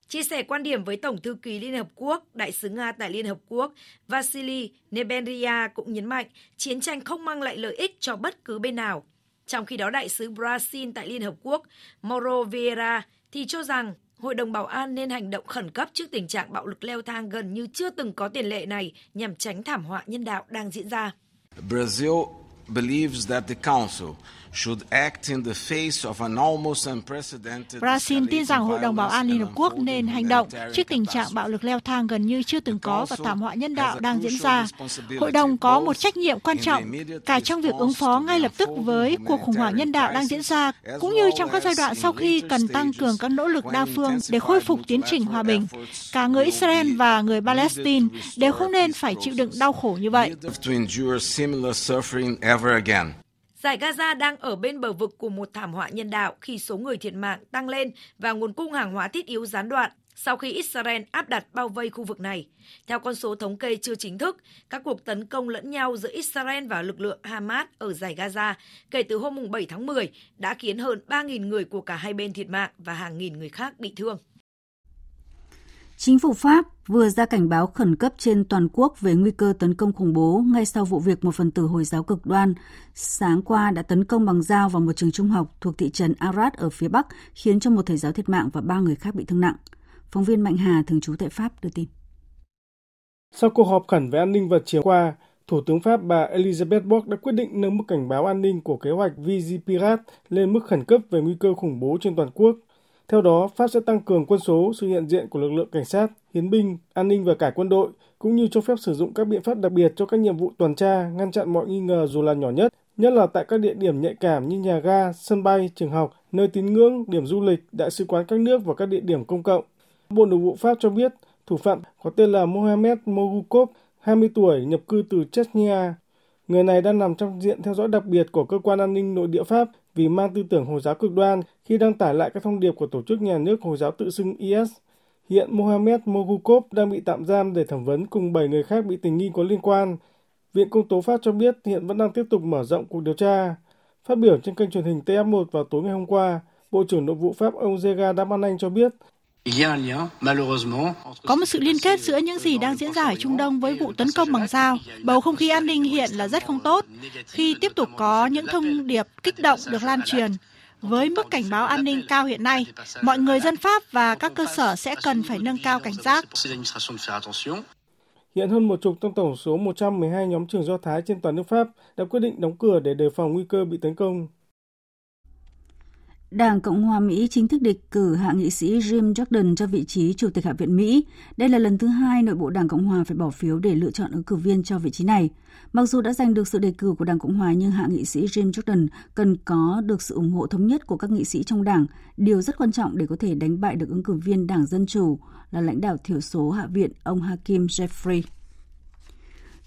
Chia sẻ quan điểm với Tổng thư ký Liên Hợp Quốc, Đại sứ Nga tại Liên Hợp Quốc Vasily Nebenria cũng nhấn mạnh chiến tranh không mang lại lợi ích cho bất cứ bên nào. Trong khi đó, đại sứ Brazil tại Liên Hợp Quốc Mauro Vieira thì cho rằng Hội đồng Bảo an nên hành động khẩn cấp trước tình trạng bạo lực leo thang gần như chưa từng có tiền lệ này nhằm tránh thảm họa nhân đạo đang diễn ra. Brazil believes that the Council Brazil tin rằng Hội đồng Bảo an Liên Hợp Quốc nên hành động trước tình trạng bạo lực leo thang gần như chưa từng có và thảm họa nhân đạo đang diễn ra. Hội đồng có một trách nhiệm quan trọng cả trong việc ứng phó ngay lập tức với cuộc khủng hoảng nhân đạo đang diễn ra, cũng như trong các giai đoạn sau khi cần tăng cường các nỗ lực đa phương để khôi phục tiến trình hòa bình. Cả người Israel và người Palestine đều không nên phải chịu đựng đau khổ như vậy. Giải Gaza đang ở bên bờ vực của một thảm họa nhân đạo khi số người thiệt mạng tăng lên và nguồn cung hàng hóa thiết yếu gián đoạn sau khi Israel áp đặt bao vây khu vực này. Theo con số thống kê chưa chính thức, các cuộc tấn công lẫn nhau giữa Israel và lực lượng Hamas ở giải Gaza kể từ hôm 7 tháng 10 đã khiến hơn 3.000 người của cả hai bên thiệt mạng và hàng nghìn người khác bị thương. Chính phủ Pháp vừa ra cảnh báo khẩn cấp trên toàn quốc về nguy cơ tấn công khủng bố ngay sau vụ việc một phần tử Hồi giáo cực đoan sáng qua đã tấn công bằng dao vào một trường trung học thuộc thị trấn Arad ở phía Bắc, khiến cho một thầy giáo thiệt mạng và ba người khác bị thương nặng. Phóng viên Mạnh Hà, thường trú tại Pháp, đưa tin. Sau cuộc họp khẩn về an ninh vào chiều qua, Thủ tướng Pháp bà Elizabeth Borg đã quyết định nâng mức cảnh báo an ninh của kế hoạch Vigipirat lên mức khẩn cấp về nguy cơ khủng bố trên toàn quốc theo đó, Pháp sẽ tăng cường quân số, sự hiện diện của lực lượng cảnh sát, hiến binh, an ninh và cả quân đội, cũng như cho phép sử dụng các biện pháp đặc biệt cho các nhiệm vụ tuần tra, ngăn chặn mọi nghi ngờ dù là nhỏ nhất, nhất là tại các địa điểm nhạy cảm như nhà ga, sân bay, trường học, nơi tín ngưỡng, điểm du lịch, đại sứ quán các nước và các địa điểm công cộng. Bộ Nội vụ Pháp cho biết thủ phạm có tên là Mohamed Mogukov, 20 tuổi, nhập cư từ Chechnya. Người này đang nằm trong diện theo dõi đặc biệt của cơ quan an ninh nội địa Pháp vì mang tư tưởng Hồi giáo cực đoan khi đăng tải lại các thông điệp của tổ chức nhà nước Hồi giáo tự xưng IS. Hiện Mohamed Mogukov đang bị tạm giam để thẩm vấn cùng 7 người khác bị tình nghi có liên quan. Viện Công tố Pháp cho biết hiện vẫn đang tiếp tục mở rộng cuộc điều tra. Phát biểu trên kênh truyền hình TF1 vào tối ngày hôm qua, Bộ trưởng Nội vụ Pháp ông Zega Darmanin cho biết có một sự liên kết giữa những gì đang diễn ra ở Trung Đông với vụ tấn công bằng dao. Bầu không khí an ninh hiện là rất không tốt khi tiếp tục có những thông điệp kích động được lan truyền. Với mức cảnh báo an ninh cao hiện nay, mọi người dân Pháp và các cơ sở sẽ cần phải nâng cao cảnh giác. Hiện hơn một chục trong tổng số 112 nhóm trường Do Thái trên toàn nước Pháp đã quyết định đóng cửa để đề phòng nguy cơ bị tấn công. Đảng Cộng hòa Mỹ chính thức đề cử hạ nghị sĩ Jim Jordan cho vị trí Chủ tịch Hạ viện Mỹ. Đây là lần thứ hai nội bộ Đảng Cộng hòa phải bỏ phiếu để lựa chọn ứng cử viên cho vị trí này. Mặc dù đã giành được sự đề cử của Đảng Cộng hòa nhưng hạ nghị sĩ Jim Jordan cần có được sự ủng hộ thống nhất của các nghị sĩ trong đảng, điều rất quan trọng để có thể đánh bại được ứng cử viên Đảng Dân Chủ là lãnh đạo thiểu số Hạ viện ông Hakim Jeffrey.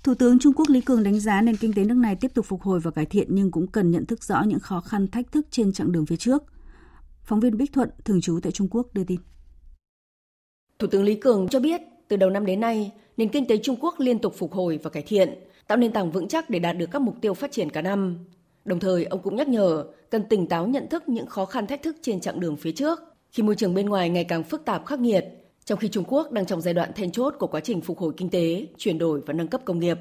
Thủ tướng Trung Quốc Lý Cường đánh giá nền kinh tế nước này tiếp tục phục hồi và cải thiện nhưng cũng cần nhận thức rõ những khó khăn thách thức trên chặng đường phía trước. Phóng viên Bích Thuận, thường trú tại Trung Quốc đưa tin. Thủ tướng Lý Cường cho biết, từ đầu năm đến nay, nền kinh tế Trung Quốc liên tục phục hồi và cải thiện, tạo nền tảng vững chắc để đạt được các mục tiêu phát triển cả năm. Đồng thời, ông cũng nhắc nhở cần tỉnh táo nhận thức những khó khăn thách thức trên chặng đường phía trước. Khi môi trường bên ngoài ngày càng phức tạp khắc nghiệt, trong khi Trung Quốc đang trong giai đoạn then chốt của quá trình phục hồi kinh tế, chuyển đổi và nâng cấp công nghiệp.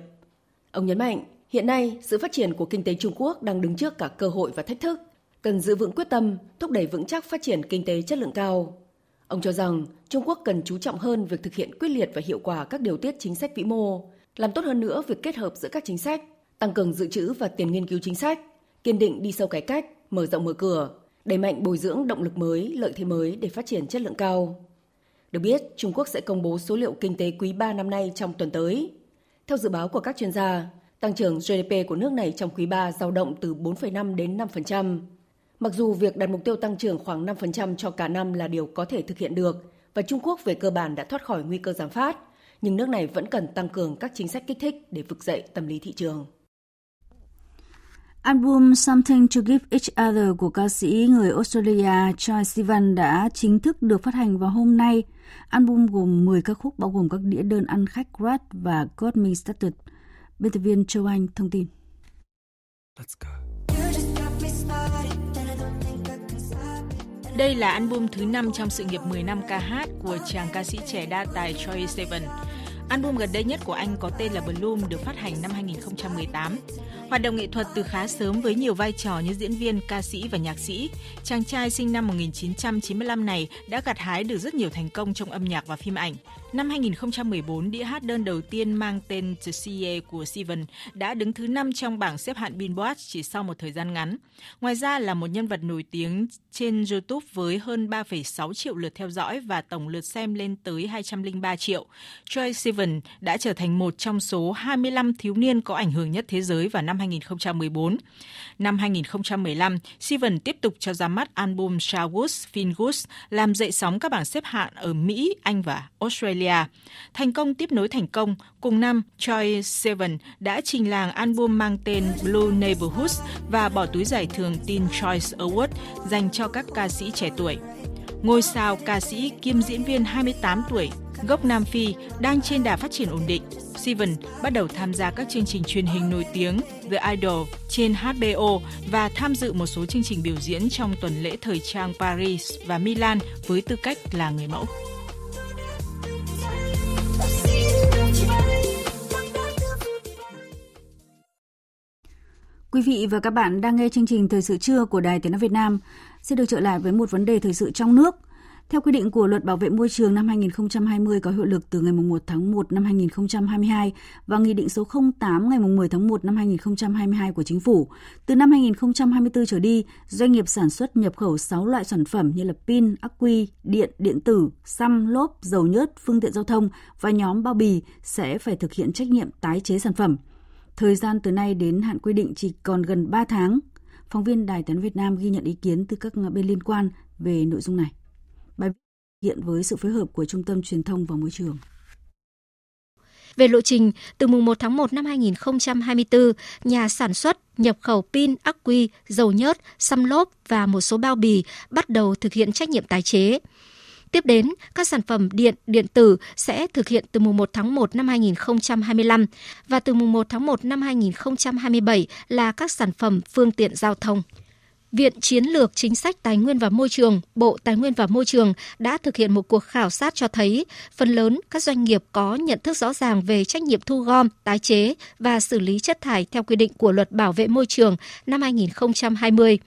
Ông nhấn mạnh, hiện nay sự phát triển của kinh tế Trung Quốc đang đứng trước cả cơ hội và thách thức, cần giữ vững quyết tâm, thúc đẩy vững chắc phát triển kinh tế chất lượng cao. Ông cho rằng Trung Quốc cần chú trọng hơn việc thực hiện quyết liệt và hiệu quả các điều tiết chính sách vĩ mô, làm tốt hơn nữa việc kết hợp giữa các chính sách, tăng cường dự trữ và tiền nghiên cứu chính sách, kiên định đi sâu cải cách, mở rộng mở cửa, đẩy mạnh bồi dưỡng động lực mới, lợi thế mới để phát triển chất lượng cao. Được biết, Trung Quốc sẽ công bố số liệu kinh tế quý 3 năm nay trong tuần tới. Theo dự báo của các chuyên gia, tăng trưởng GDP của nước này trong quý 3 dao động từ 4,5 đến 5%. Mặc dù việc đặt mục tiêu tăng trưởng khoảng 5% cho cả năm là điều có thể thực hiện được và Trung Quốc về cơ bản đã thoát khỏi nguy cơ giảm phát, nhưng nước này vẫn cần tăng cường các chính sách kích thích để vực dậy tâm lý thị trường. Album Something to Give Each Other của ca sĩ người Australia Troye Sivan đã chính thức được phát hành vào hôm nay. Album gồm 10 ca khúc bao gồm các đĩa đơn ăn khách Rat và Got Me Started. Biên tập viên Châu Anh thông tin. Let's go. Đây là album thứ 5 trong sự nghiệp 10 năm ca hát của chàng ca sĩ trẻ đa tài Troye Sivan. Album gần đây nhất của anh có tên là Bloom được phát hành năm 2018. Hoạt động nghệ thuật từ khá sớm với nhiều vai trò như diễn viên, ca sĩ và nhạc sĩ, chàng trai sinh năm 1995 này đã gặt hái được rất nhiều thành công trong âm nhạc và phim ảnh. Năm 2014, đĩa hát đơn đầu tiên mang tên The CA của Steven đã đứng thứ 5 trong bảng xếp hạng Billboard chỉ sau một thời gian ngắn. Ngoài ra là một nhân vật nổi tiếng trên YouTube với hơn 3,6 triệu lượt theo dõi và tổng lượt xem lên tới 203 triệu. Troy Sivan đã trở thành một trong số 25 thiếu niên có ảnh hưởng nhất thế giới vào năm 2014. Năm 2015, Sivan tiếp tục cho ra mắt album Shawus Fingus, làm dậy sóng các bảng xếp hạng ở Mỹ, Anh và Australia. Thành công tiếp nối thành công, cùng năm, Choi Sivan đã trình làng album mang tên Blue Neighborhoods và bỏ túi giải thưởng Teen Choice Award dành cho các ca sĩ trẻ tuổi. Ngôi sao ca sĩ kiêm diễn viên 28 tuổi, gốc Nam Phi, đang trên đà phát triển ổn định. Steven bắt đầu tham gia các chương trình truyền hình nổi tiếng The Idol trên HBO và tham dự một số chương trình biểu diễn trong tuần lễ thời trang Paris và Milan với tư cách là người mẫu. Quý vị và các bạn đang nghe chương trình Thời sự trưa của Đài Tiếng Nói Việt Nam. Sẽ được trở lại với một vấn đề thời sự trong nước. Theo quy định của Luật Bảo vệ môi trường năm 2020 có hiệu lực từ ngày 1 tháng 1 năm 2022 và Nghị định số 08 ngày 10 tháng 1 năm 2022 của Chính phủ, từ năm 2024 trở đi, doanh nghiệp sản xuất nhập khẩu 6 loại sản phẩm như là pin, ắc quy, điện, điện tử, xăm, lốp, dầu nhớt, phương tiện giao thông và nhóm bao bì sẽ phải thực hiện trách nhiệm tái chế sản phẩm. Thời gian từ nay đến hạn quy định chỉ còn gần 3 tháng. Phóng viên Đài Tiếng Việt Nam ghi nhận ý kiến từ các bên liên quan về nội dung này. Bài viết hiện với sự phối hợp của Trung tâm Truyền thông và Môi trường. Về lộ trình, từ mùng 1 tháng 1 năm 2024, nhà sản xuất, nhập khẩu pin, ắc quy, dầu nhớt, xăm lốp và một số bao bì bắt đầu thực hiện trách nhiệm tái chế. Tiếp đến, các sản phẩm điện, điện tử sẽ thực hiện từ mùng 1 tháng 1 năm 2025 và từ mùng 1 tháng 1 năm 2027 là các sản phẩm phương tiện giao thông. Viện Chiến lược Chính sách Tài nguyên và Môi trường, Bộ Tài nguyên và Môi trường đã thực hiện một cuộc khảo sát cho thấy phần lớn các doanh nghiệp có nhận thức rõ ràng về trách nhiệm thu gom, tái chế và xử lý chất thải theo quy định của Luật Bảo vệ môi trường năm 2020.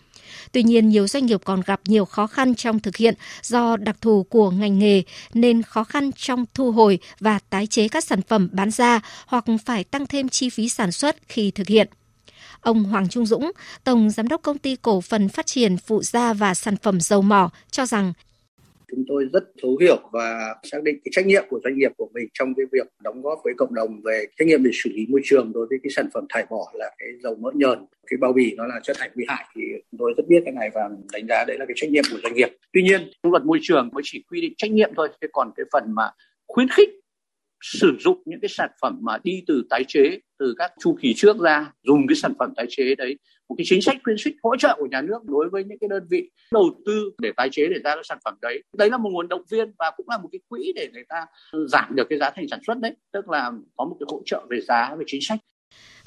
Tuy nhiên, nhiều doanh nghiệp còn gặp nhiều khó khăn trong thực hiện do đặc thù của ngành nghề nên khó khăn trong thu hồi và tái chế các sản phẩm bán ra hoặc phải tăng thêm chi phí sản xuất khi thực hiện. Ông Hoàng Trung Dũng, Tổng Giám đốc Công ty Cổ phần Phát triển Phụ gia và Sản phẩm Dầu mỏ cho rằng chúng tôi rất thấu hiểu và xác định cái trách nhiệm của doanh nghiệp của mình trong cái việc đóng góp với cộng đồng về trách nhiệm về xử lý môi trường đối với cái sản phẩm thải bỏ là cái dầu mỡ nhờn, cái bao bì nó là chất thải nguy hại thì chúng tôi rất biết cái này và đánh giá đấy là cái trách nhiệm của doanh nghiệp. Tuy nhiên trong luật môi trường mới chỉ quy định trách nhiệm thôi, thế còn cái phần mà khuyến khích sử dụng những cái sản phẩm mà đi từ tái chế từ các chu kỳ trước ra, dùng cái sản phẩm tái chế đấy một cái chính sách khuyến khích hỗ trợ của nhà nước đối với những cái đơn vị đầu tư để tái chế để ra các sản phẩm đấy đấy là một nguồn động viên và cũng là một cái quỹ để người ta giảm được cái giá thành sản xuất đấy tức là có một cái hỗ trợ về giá về chính sách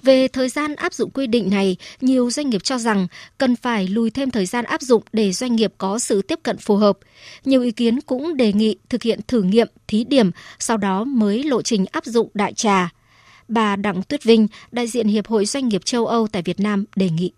Về thời gian áp dụng quy định này, nhiều doanh nghiệp cho rằng cần phải lùi thêm thời gian áp dụng để doanh nghiệp có sự tiếp cận phù hợp. Nhiều ý kiến cũng đề nghị thực hiện thử nghiệm, thí điểm, sau đó mới lộ trình áp dụng đại trà. Bà Đặng Tuyết Vinh, đại diện Hiệp hội Doanh nghiệp châu Âu tại Việt Nam đề nghị.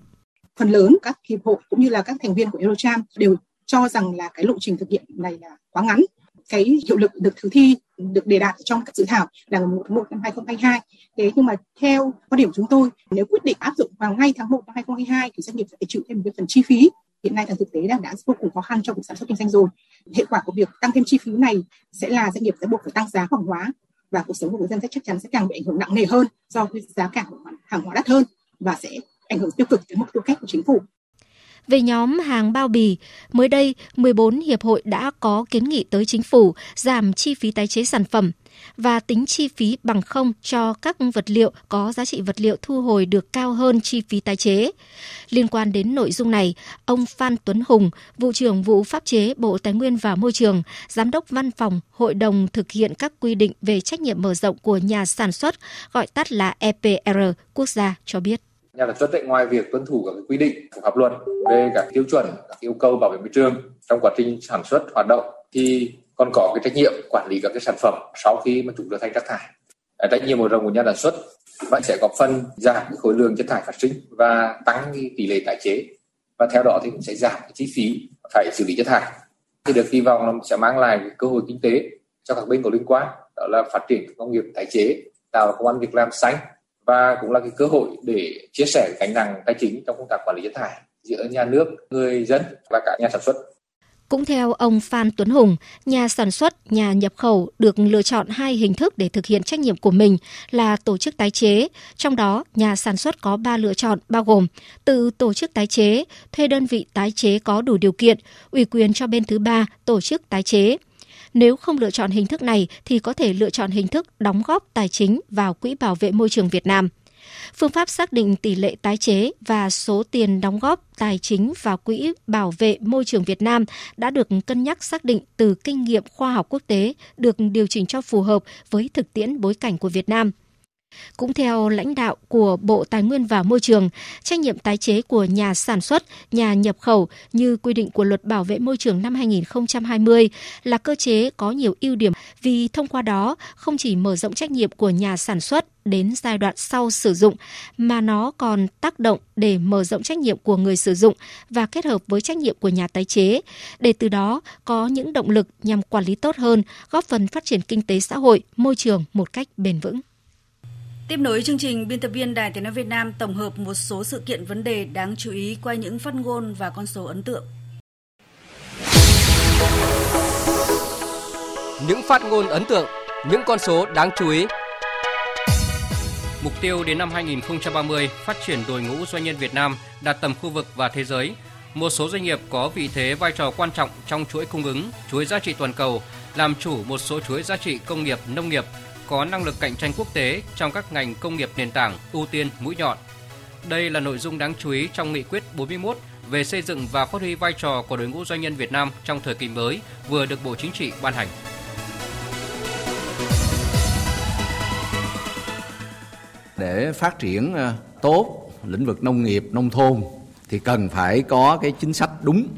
Phần lớn các hiệp hội cũng như là các thành viên của Eurocharm đều cho rằng là cái lộ trình thực hiện này là quá ngắn cái hiệu lực được thực thi được đề đạt trong các dự thảo là ngày 1 tháng 1 năm 2022. Thế nhưng mà theo quan điểm chúng tôi, nếu quyết định áp dụng vào ngay tháng 1 năm 2022 thì doanh nghiệp phải chịu thêm một cái phần chi phí. Hiện nay là thực tế đang đã vô cùng khó khăn cho việc sản xuất kinh doanh rồi. Hệ quả của việc tăng thêm chi phí này sẽ là doanh nghiệp sẽ buộc phải tăng giá hàng hóa và cuộc sống của người dân sẽ chắc chắn sẽ càng bị ảnh hưởng nặng nề hơn do cái giá cả của hàng hóa đắt hơn và sẽ ảnh hưởng tiêu cực tới mục tiêu kép của chính phủ. Về nhóm hàng bao bì, mới đây 14 hiệp hội đã có kiến nghị tới chính phủ giảm chi phí tái chế sản phẩm và tính chi phí bằng không cho các vật liệu có giá trị vật liệu thu hồi được cao hơn chi phí tái chế. Liên quan đến nội dung này, ông Phan Tuấn Hùng, vụ trưởng vụ pháp chế Bộ Tài nguyên và Môi trường, giám đốc văn phòng Hội đồng thực hiện các quy định về trách nhiệm mở rộng của nhà sản xuất, gọi tắt là EPR quốc gia cho biết nhà sản xuất ấy, ngoài việc tuân thủ các quy định của pháp luật về các tiêu chuẩn các yêu cầu bảo vệ môi trường trong quá trình sản xuất hoạt động thì còn có cái trách nhiệm quản lý các cái sản phẩm sau khi mà chúng trở thành rác thải. Trách nhiệm mở rộng của nhà sản xuất vẫn sẽ góp phần giảm khối lượng chất thải phát sinh và tăng tỷ lệ tái chế. Và theo đó thì cũng sẽ giảm chi phí phải xử lý chất thải. Thì được kỳ vọng là sẽ mang lại cơ hội kinh tế cho các bên có liên quan đó là phát triển công nghiệp tái chế tạo công an việc làm xanh và cũng là cái cơ hội để chia sẻ gánh nặng tài chính trong công tác quản lý chất thải giữa nhà nước, người dân và cả nhà sản xuất. Cũng theo ông Phan Tuấn Hùng, nhà sản xuất, nhà nhập khẩu được lựa chọn hai hình thức để thực hiện trách nhiệm của mình là tổ chức tái chế. Trong đó, nhà sản xuất có 3 lựa chọn bao gồm tự tổ chức tái chế, thuê đơn vị tái chế có đủ điều kiện, ủy quyền cho bên thứ ba tổ chức tái chế. Nếu không lựa chọn hình thức này thì có thể lựa chọn hình thức đóng góp tài chính vào Quỹ Bảo vệ Môi trường Việt Nam. Phương pháp xác định tỷ lệ tái chế và số tiền đóng góp tài chính vào Quỹ Bảo vệ Môi trường Việt Nam đã được cân nhắc xác định từ kinh nghiệm khoa học quốc tế, được điều chỉnh cho phù hợp với thực tiễn bối cảnh của Việt Nam – cũng theo lãnh đạo của Bộ Tài nguyên và Môi trường, trách nhiệm tái chế của nhà sản xuất, nhà nhập khẩu như quy định của Luật Bảo vệ môi trường năm 2020 là cơ chế có nhiều ưu điểm vì thông qua đó không chỉ mở rộng trách nhiệm của nhà sản xuất đến giai đoạn sau sử dụng mà nó còn tác động để mở rộng trách nhiệm của người sử dụng và kết hợp với trách nhiệm của nhà tái chế để từ đó có những động lực nhằm quản lý tốt hơn, góp phần phát triển kinh tế xã hội, môi trường một cách bền vững. Tiếp nối chương trình, biên tập viên Đài Tiếng Nói Việt Nam tổng hợp một số sự kiện vấn đề đáng chú ý qua những phát ngôn và con số ấn tượng. Những phát ngôn ấn tượng, những con số đáng chú ý. Mục tiêu đến năm 2030 phát triển đội ngũ doanh nhân Việt Nam đạt tầm khu vực và thế giới. Một số doanh nghiệp có vị thế vai trò quan trọng trong chuỗi cung ứng, chuỗi giá trị toàn cầu, làm chủ một số chuỗi giá trị công nghiệp, nông nghiệp, có năng lực cạnh tranh quốc tế trong các ngành công nghiệp nền tảng ưu tiên mũi nhọn. Đây là nội dung đáng chú ý trong nghị quyết 41 về xây dựng và phát huy vai trò của đội ngũ doanh nhân Việt Nam trong thời kỳ mới vừa được Bộ Chính trị ban hành. Để phát triển ờ, tốt lĩnh vực nông nghiệp, nông thôn thì cần phải có cái chính sách đúng.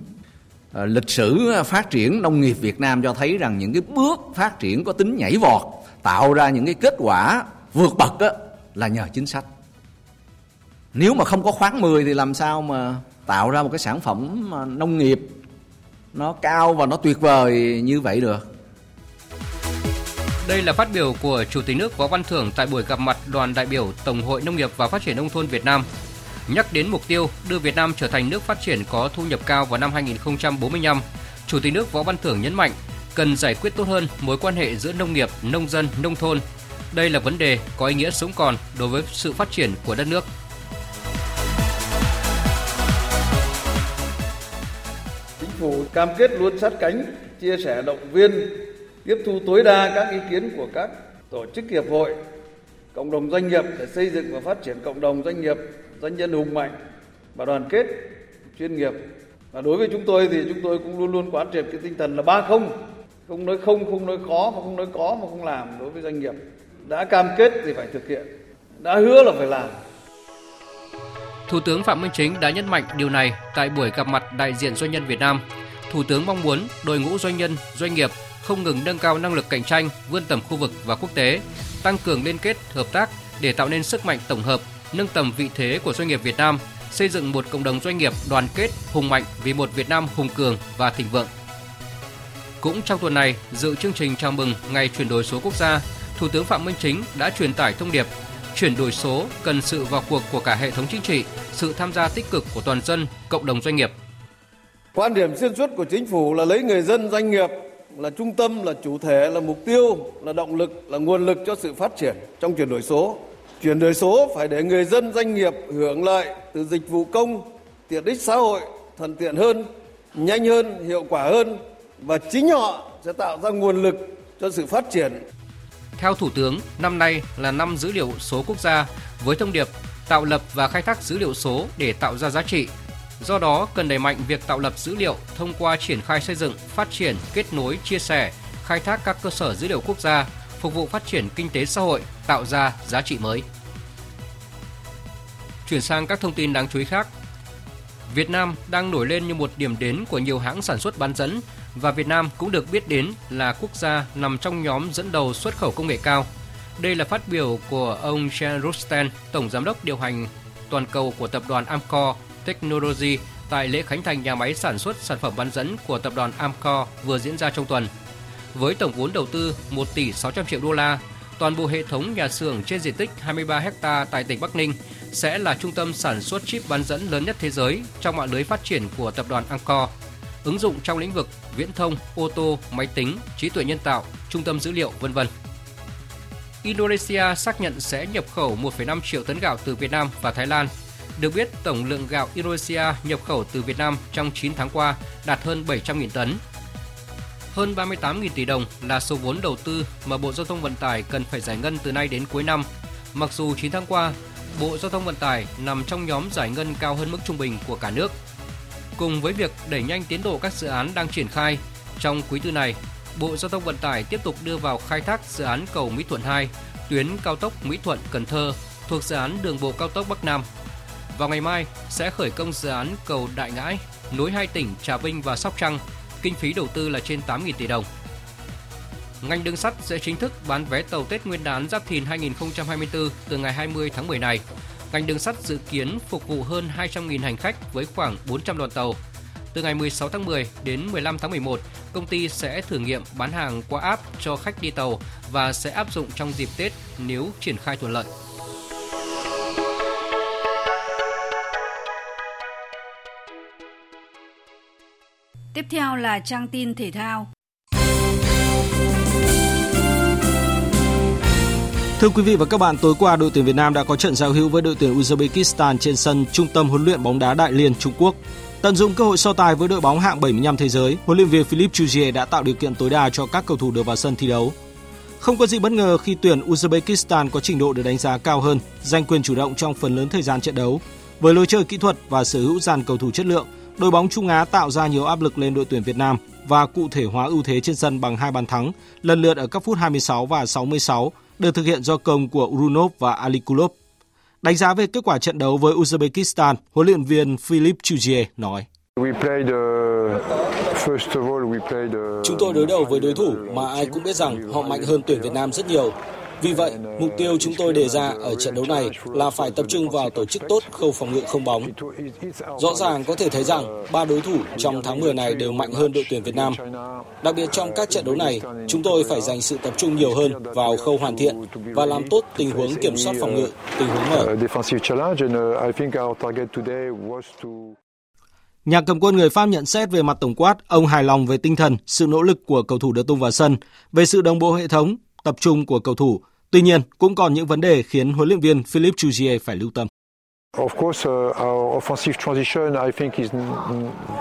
Ờ, lịch sử phát triển nông nghiệp Việt Nam cho thấy rằng những cái bước phát triển có tính nhảy vọt tạo ra những cái kết quả vượt bậc đó là nhờ chính sách nếu mà không có khoáng 10 thì làm sao mà tạo ra một cái sản phẩm nông nghiệp nó cao và nó tuyệt vời như vậy được đây là phát biểu của Chủ tịch nước Võ Văn Thưởng tại buổi gặp mặt đoàn đại biểu Tổng hội Nông nghiệp và Phát triển Nông thôn Việt Nam. Nhắc đến mục tiêu đưa Việt Nam trở thành nước phát triển có thu nhập cao vào năm 2045, Chủ tịch nước Võ Văn Thưởng nhấn mạnh cần giải quyết tốt hơn mối quan hệ giữa nông nghiệp, nông dân, nông thôn. Đây là vấn đề có ý nghĩa sống còn đối với sự phát triển của đất nước. Chính phủ cam kết luôn sát cánh, chia sẻ động viên, tiếp thu tối đa các ý kiến của các tổ chức hiệp hội, cộng đồng doanh nghiệp để xây dựng và phát triển cộng đồng doanh nghiệp doanh nhân hùng mạnh và đoàn kết chuyên nghiệp và đối với chúng tôi thì chúng tôi cũng luôn luôn quán triệt cái tinh thần là ba không không nói không không nói có mà không nói có mà không làm đối với doanh nghiệp đã cam kết thì phải thực hiện đã hứa là phải làm. Thủ tướng Phạm Minh Chính đã nhấn mạnh điều này tại buổi gặp mặt đại diện doanh nhân Việt Nam. Thủ tướng mong muốn đội ngũ doanh nhân, doanh nghiệp không ngừng nâng cao năng lực cạnh tranh, vươn tầm khu vực và quốc tế, tăng cường liên kết, hợp tác để tạo nên sức mạnh tổng hợp, nâng tầm vị thế của doanh nghiệp Việt Nam, xây dựng một cộng đồng doanh nghiệp đoàn kết, hùng mạnh vì một Việt Nam hùng cường và thịnh vượng. Cũng trong tuần này, dự chương trình chào mừng Ngày chuyển đổi số quốc gia, Thủ tướng Phạm Minh Chính đã truyền tải thông điệp chuyển đổi số cần sự vào cuộc của cả hệ thống chính trị, sự tham gia tích cực của toàn dân, cộng đồng doanh nghiệp. Quan điểm xuyên suốt của chính phủ là lấy người dân doanh nghiệp là trung tâm, là chủ thể, là mục tiêu, là động lực, là nguồn lực cho sự phát triển trong chuyển đổi số. Chuyển đổi số phải để người dân doanh nghiệp hưởng lợi từ dịch vụ công, tiện ích xã hội thuận tiện hơn, nhanh hơn, hiệu quả hơn và chính họ sẽ tạo ra nguồn lực cho sự phát triển. Theo Thủ tướng, năm nay là năm dữ liệu số quốc gia với thông điệp tạo lập và khai thác dữ liệu số để tạo ra giá trị. Do đó, cần đẩy mạnh việc tạo lập dữ liệu thông qua triển khai xây dựng, phát triển, kết nối, chia sẻ, khai thác các cơ sở dữ liệu quốc gia, phục vụ phát triển kinh tế xã hội, tạo ra giá trị mới. Chuyển sang các thông tin đáng chú ý khác. Việt Nam đang nổi lên như một điểm đến của nhiều hãng sản xuất bán dẫn và Việt Nam cũng được biết đến là quốc gia nằm trong nhóm dẫn đầu xuất khẩu công nghệ cao. Đây là phát biểu của ông Jean Rosten, Tổng Giám đốc điều hành toàn cầu của tập đoàn Amcor Technology tại lễ khánh thành nhà máy sản xuất sản phẩm bán dẫn của tập đoàn Amcor vừa diễn ra trong tuần. Với tổng vốn đầu tư 1 tỷ 600 triệu đô la, toàn bộ hệ thống nhà xưởng trên diện tích 23 ha tại tỉnh Bắc Ninh sẽ là trung tâm sản xuất chip bán dẫn lớn nhất thế giới trong mạng lưới phát triển của tập đoàn Amcor. Ứng dụng trong lĩnh vực viễn thông, ô tô, máy tính, trí tuệ nhân tạo, trung tâm dữ liệu, vân vân. Indonesia xác nhận sẽ nhập khẩu 1,5 triệu tấn gạo từ Việt Nam và Thái Lan. Được biết, tổng lượng gạo Indonesia nhập khẩu từ Việt Nam trong 9 tháng qua đạt hơn 700.000 tấn. Hơn 38.000 tỷ đồng là số vốn đầu tư mà Bộ Giao thông Vận tải cần phải giải ngân từ nay đến cuối năm. Mặc dù 9 tháng qua, Bộ Giao thông Vận tải nằm trong nhóm giải ngân cao hơn mức trung bình của cả nước. Cùng với việc đẩy nhanh tiến độ các dự án đang triển khai, trong quý tư này, Bộ Giao thông Vận tải tiếp tục đưa vào khai thác dự án cầu Mỹ Thuận 2, tuyến cao tốc Mỹ Thuận Cần Thơ thuộc dự án đường bộ cao tốc Bắc Nam. Vào ngày mai sẽ khởi công dự án cầu Đại Ngãi nối hai tỉnh Trà Vinh và Sóc Trăng, kinh phí đầu tư là trên 8.000 tỷ đồng. Ngành đường sắt sẽ chính thức bán vé tàu Tết Nguyên đán Giáp Thìn 2024 từ ngày 20 tháng 10 này. Ngành đường sắt dự kiến phục vụ hơn 200.000 hành khách với khoảng 400 đoàn tàu. Từ ngày 16 tháng 10 đến 15 tháng 11, công ty sẽ thử nghiệm bán hàng qua app cho khách đi tàu và sẽ áp dụng trong dịp Tết nếu triển khai thuận lợi. Tiếp theo là trang tin thể thao. Thưa quý vị và các bạn, tối qua đội tuyển Việt Nam đã có trận giao hữu với đội tuyển Uzbekistan trên sân Trung tâm huấn luyện bóng đá Đại Liên, Trung Quốc. Tận dụng cơ hội so tài với đội bóng hạng 75 thế giới, huấn luyện viên Philip Chuzier đã tạo điều kiện tối đa cho các cầu thủ được vào sân thi đấu. Không có gì bất ngờ khi tuyển Uzbekistan có trình độ được đánh giá cao hơn, giành quyền chủ động trong phần lớn thời gian trận đấu. Với lối chơi kỹ thuật và sở hữu dàn cầu thủ chất lượng, đội bóng Trung Á tạo ra nhiều áp lực lên đội tuyển Việt Nam và cụ thể hóa ưu thế trên sân bằng hai bàn thắng, lần lượt ở các phút 26 và 66, được thực hiện do công của Urunov và Alikulov. Đánh giá về kết quả trận đấu với Uzbekistan, huấn luyện viên Philip Chuzier nói. Chúng tôi đối đầu với đối thủ mà ai cũng biết rằng họ mạnh hơn tuyển Việt Nam rất nhiều. Vì vậy, mục tiêu chúng tôi đề ra ở trận đấu này là phải tập trung vào tổ chức tốt khâu phòng ngự không bóng. Rõ ràng có thể thấy rằng ba đối thủ trong tháng 10 này đều mạnh hơn đội tuyển Việt Nam. Đặc biệt trong các trận đấu này, chúng tôi phải dành sự tập trung nhiều hơn vào khâu hoàn thiện và làm tốt tình huống kiểm soát phòng ngự, tình huống mở. Nhà cầm quân người Pháp nhận xét về mặt tổng quát, ông hài lòng về tinh thần, sự nỗ lực của cầu thủ được tung vào sân, về sự đồng bộ hệ thống, tập trung của cầu thủ. Tuy nhiên, cũng còn những vấn đề khiến huấn luyện viên Philippe Chuzier phải lưu tâm.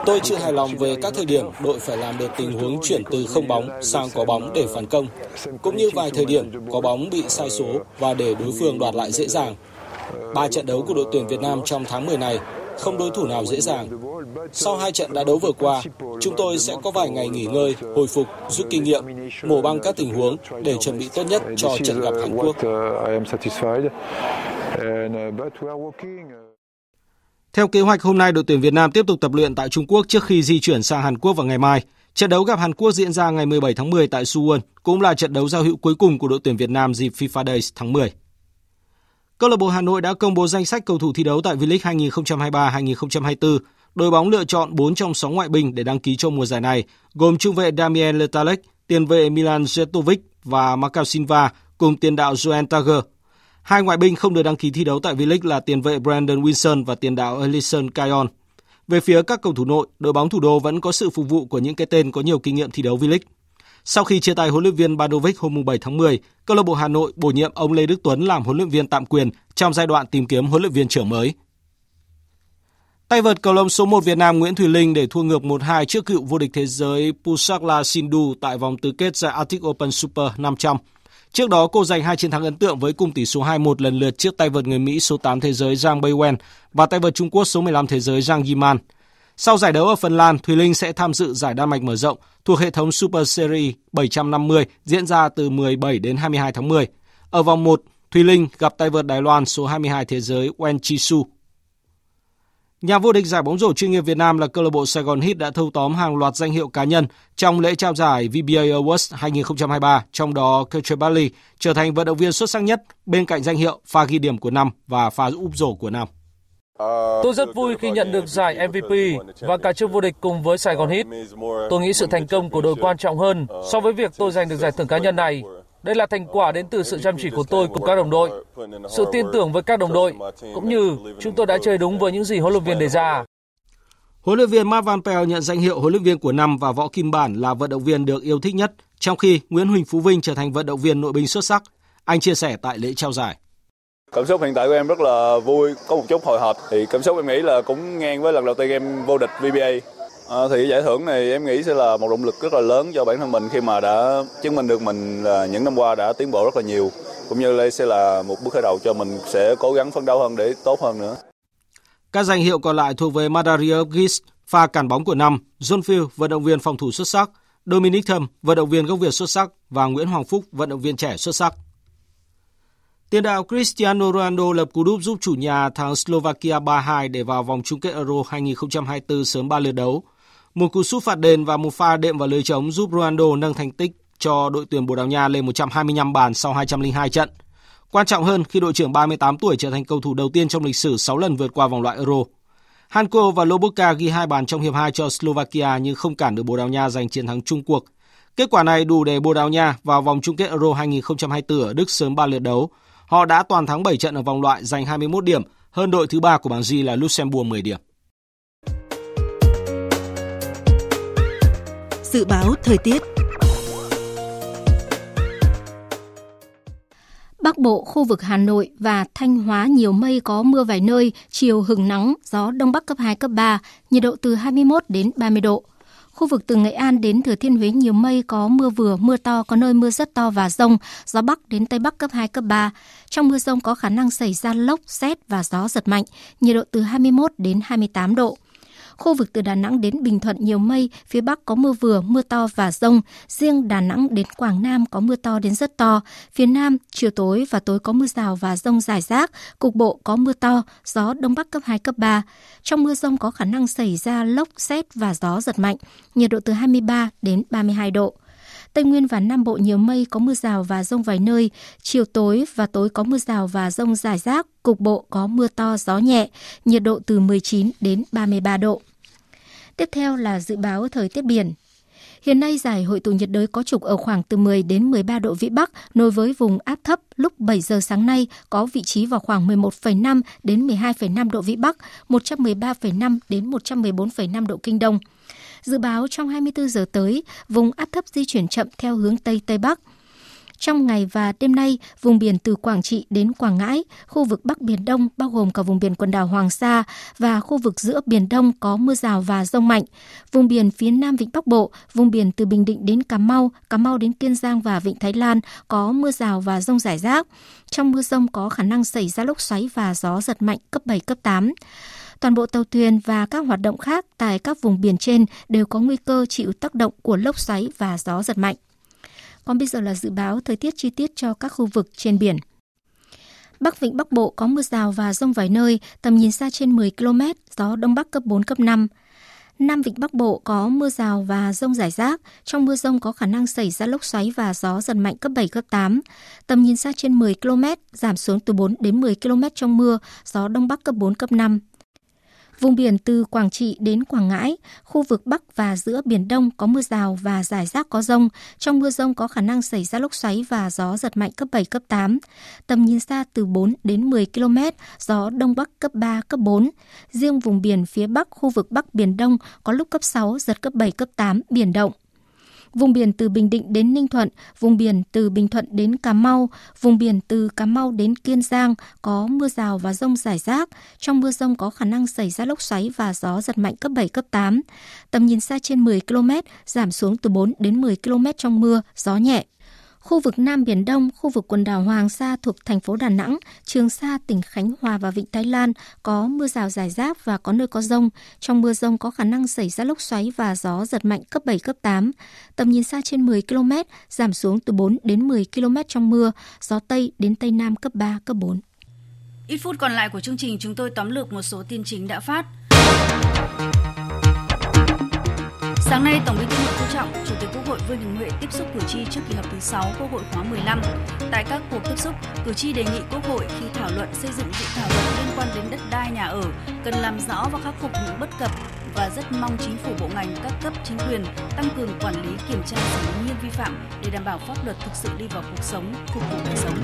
Tôi chưa hài lòng về các thời điểm đội phải làm được tình huống chuyển từ không bóng sang có bóng để phản công, cũng như vài thời điểm có bóng bị sai số và để đối phương đoạt lại dễ dàng. Ba trận đấu của đội tuyển Việt Nam trong tháng 10 này không đối thủ nào dễ dàng. Sau hai trận đã đấu vừa qua, chúng tôi sẽ có vài ngày nghỉ ngơi, hồi phục, rút kinh nghiệm, mổ băng các tình huống để chuẩn bị tốt nhất cho trận gặp Hàn Quốc. Theo kế hoạch hôm nay, đội tuyển Việt Nam tiếp tục tập luyện tại Trung Quốc trước khi di chuyển sang Hàn Quốc vào ngày mai. Trận đấu gặp Hàn Quốc diễn ra ngày 17 tháng 10 tại Suwon, cũng là trận đấu giao hữu cuối cùng của đội tuyển Việt Nam dịp FIFA Days tháng 10. Câu lạc bộ Hà Nội đã công bố danh sách cầu thủ thi đấu tại V-League 2023-2024. Đội bóng lựa chọn 4 trong 6 ngoại binh để đăng ký cho mùa giải này, gồm trung vệ Damien Letalek, tiền vệ Milan Zetovic và Macau Silva cùng tiền đạo Joel Tager. Hai ngoại binh không được đăng ký thi đấu tại V-League là tiền vệ Brandon Wilson và tiền đạo Ellison Kion. Về phía các cầu thủ nội, đội bóng thủ đô vẫn có sự phục vụ của những cái tên có nhiều kinh nghiệm thi đấu V-League. Sau khi chia tay huấn luyện viên Badovic hôm 7 tháng 10, câu lạc bộ Hà Nội bổ nhiệm ông Lê Đức Tuấn làm huấn luyện viên tạm quyền trong giai đoạn tìm kiếm huấn luyện viên trưởng mới. Tay vợt cầu lông số 1 Việt Nam Nguyễn Thùy Linh để thua ngược 1-2 trước cựu vô địch thế giới Pusakla Sindhu tại vòng tứ kết giải Arctic Open Super 500. Trước đó, cô giành hai chiến thắng ấn tượng với cùng tỷ số 2-1 lần lượt trước tay vợt người Mỹ số 8 thế giới Zhang Beiwen và tay vợt Trung Quốc số 15 thế giới Zhang Yiman. Sau giải đấu ở Phần Lan, Thùy Linh sẽ tham dự giải Đan Mạch mở rộng thuộc hệ thống Super Series 750 diễn ra từ 17 đến 22 tháng 10. Ở vòng 1, Thùy Linh gặp tay vợt Đài Loan số 22 thế giới Wen Chi Su. Nhà vô địch giải bóng rổ chuyên nghiệp Việt Nam là câu lạc bộ Sài Gòn Heat đã thâu tóm hàng loạt danh hiệu cá nhân trong lễ trao giải VBA Awards 2023, trong đó Ketra Bali trở thành vận động viên xuất sắc nhất bên cạnh danh hiệu pha ghi điểm của năm và pha úp rổ của năm. Tôi rất vui khi nhận được giải MVP và cả chức vô địch cùng với Sài Gòn Heat. Tôi nghĩ sự thành công của đội quan trọng hơn so với việc tôi giành được giải thưởng cá nhân này. Đây là thành quả đến từ sự chăm chỉ của tôi cùng các đồng đội, sự tin tưởng với các đồng đội, cũng như chúng tôi đã chơi đúng với những gì huấn luyện viên đề ra. Huấn luyện viên Mark Van Pell nhận danh hiệu huấn luyện viên của năm và Võ Kim Bản là vận động viên được yêu thích nhất, trong khi Nguyễn Huỳnh Phú Vinh trở thành vận động viên nội binh xuất sắc. Anh chia sẻ tại lễ trao giải. Cảm xúc hiện tại của em rất là vui, có một chút hồi hộp. Thì cảm xúc em nghĩ là cũng ngang với lần đầu tiên em vô địch VBA. À, thì giải thưởng này em nghĩ sẽ là một động lực rất là lớn cho bản thân mình khi mà đã chứng minh được mình là những năm qua đã tiến bộ rất là nhiều. Cũng như đây sẽ là một bước khởi đầu cho mình sẽ cố gắng phấn đấu hơn để tốt hơn nữa. Các danh hiệu còn lại thuộc về Madario Gis, pha cản bóng của năm, John Phil, vận động viên phòng thủ xuất sắc, Dominic Thâm, vận động viên gốc Việt xuất sắc và Nguyễn Hoàng Phúc, vận động viên trẻ xuất sắc. Tiền đạo Cristiano Ronaldo lập cú đúp giúp chủ nhà thắng Slovakia 3-2 để vào vòng chung kết Euro 2024 sớm 3 lượt đấu. Một cú sút phạt đền và một pha đệm vào lưới trống giúp Ronaldo nâng thành tích cho đội tuyển Bồ Đào Nha lên 125 bàn sau 202 trận. Quan trọng hơn khi đội trưởng 38 tuổi trở thành cầu thủ đầu tiên trong lịch sử 6 lần vượt qua vòng loại Euro. Hanko và Lobotka ghi hai bàn trong hiệp 2 cho Slovakia nhưng không cản được Bồ Đào Nha giành chiến thắng chung cuộc. Kết quả này đủ để Bồ Đào Nha vào vòng chung kết Euro 2024 ở Đức sớm 3 lượt đấu, Họ đã toàn thắng 7 trận ở vòng loại giành 21 điểm, hơn đội thứ ba của bảng G là Luxembourg 10 điểm. Dự báo thời tiết Bắc Bộ, khu vực Hà Nội và Thanh Hóa nhiều mây có mưa vài nơi, chiều hừng nắng, gió Đông Bắc cấp 2, cấp 3, nhiệt độ từ 21 đến 30 độ. Khu vực từ Nghệ An đến Thừa Thiên Huế nhiều mây có mưa vừa, mưa to, có nơi mưa rất to và rông, gió Bắc đến Tây Bắc cấp 2, cấp 3. Trong mưa rông có khả năng xảy ra lốc, xét và gió giật mạnh, nhiệt độ từ 21 đến 28 độ. Khu vực từ Đà Nẵng đến Bình Thuận nhiều mây, phía Bắc có mưa vừa, mưa to và rông. Riêng Đà Nẵng đến Quảng Nam có mưa to đến rất to. Phía Nam, chiều tối và tối có mưa rào và rông rải rác. Cục bộ có mưa to, gió Đông Bắc cấp 2, cấp 3. Trong mưa rông có khả năng xảy ra lốc, xét và gió giật mạnh. Nhiệt độ từ 23 đến 32 độ. Tây Nguyên và Nam Bộ nhiều mây có mưa rào và rông vài nơi, chiều tối và tối có mưa rào và rông rải rác, cục bộ có mưa to gió nhẹ, nhiệt độ từ 19 đến 33 độ. Tiếp theo là dự báo thời tiết biển. Hiện nay giải hội tụ nhiệt đới có trục ở khoảng từ 10 đến 13 độ vĩ Bắc nối với vùng áp thấp lúc 7 giờ sáng nay có vị trí vào khoảng 11,5 đến 12,5 độ vĩ Bắc, 113,5 đến 114,5 độ kinh đông. Dự báo trong 24 giờ tới, vùng áp thấp di chuyển chậm theo hướng Tây Tây Bắc. Trong ngày và đêm nay, vùng biển từ Quảng Trị đến Quảng Ngãi, khu vực Bắc Biển Đông bao gồm cả vùng biển quần đảo Hoàng Sa và khu vực giữa Biển Đông có mưa rào và rông mạnh. Vùng biển phía Nam Vịnh Bắc Bộ, vùng biển từ Bình Định đến Cà Mau, Cà Mau đến Kiên Giang và Vịnh Thái Lan có mưa rào và rông rải rác. Trong mưa rông có khả năng xảy ra lốc xoáy và gió giật mạnh cấp 7, cấp 8. Toàn bộ tàu thuyền và các hoạt động khác tại các vùng biển trên đều có nguy cơ chịu tác động của lốc xoáy và gió giật mạnh. Còn bây giờ là dự báo thời tiết chi tiết cho các khu vực trên biển. Bắc Vịnh Bắc Bộ có mưa rào và rông vài nơi, tầm nhìn xa trên 10 km, gió Đông Bắc cấp 4, cấp 5. Nam Vịnh Bắc Bộ có mưa rào và rông rải rác. Trong mưa rông có khả năng xảy ra lốc xoáy và gió giật mạnh cấp 7, cấp 8. Tầm nhìn xa trên 10 km, giảm xuống từ 4 đến 10 km trong mưa, gió Đông Bắc cấp 4, cấp 5. Vùng biển từ Quảng Trị đến Quảng Ngãi, khu vực Bắc và giữa Biển Đông có mưa rào và rải rác có rông. Trong mưa rông có khả năng xảy ra lốc xoáy và gió giật mạnh cấp 7, cấp 8. Tầm nhìn xa từ 4 đến 10 km, gió Đông Bắc cấp 3, cấp 4. Riêng vùng biển phía Bắc, khu vực Bắc Biển Đông có lúc cấp 6, giật cấp 7, cấp 8, biển động. Vùng biển từ Bình Định đến Ninh Thuận, vùng biển từ Bình Thuận đến Cà Mau, vùng biển từ Cà Mau đến Kiên Giang có mưa rào và rông rải rác. Trong mưa rông có khả năng xảy ra lốc xoáy và gió giật mạnh cấp 7, cấp 8. Tầm nhìn xa trên 10 km, giảm xuống từ 4 đến 10 km trong mưa, gió nhẹ. Khu vực Nam Biển Đông, khu vực quần đảo Hoàng Sa thuộc thành phố Đà Nẵng, Trường Sa, tỉnh Khánh Hòa và Vịnh Thái Lan có mưa rào rải rác và có nơi có rông. Trong mưa rông có khả năng xảy ra lốc xoáy và gió giật mạnh cấp 7, cấp 8. Tầm nhìn xa trên 10 km, giảm xuống từ 4 đến 10 km trong mưa, gió Tây đến Tây Nam cấp 3, cấp 4. Ít phút còn lại của chương trình chúng tôi tóm lược một số tin chính đã phát. Sáng nay, Tổng Bí thư Nguyễn Phú Trọng, Chủ tịch Quốc hội Vương Đình Huệ tiếp xúc cử tri trước kỳ họp thứ 6 Quốc hội khóa 15. Tại các cuộc tiếp xúc, cử tri đề nghị Quốc hội khi thảo luận xây dựng dự thảo luật liên quan đến đất đai nhà ở cần làm rõ và khắc phục những bất cập và rất mong chính phủ bộ ngành các cấp chính quyền tăng cường quản lý kiểm tra xử lý nghiêm vi phạm để đảm bảo pháp luật thực sự đi vào cuộc sống, phục vụ cuộc sống.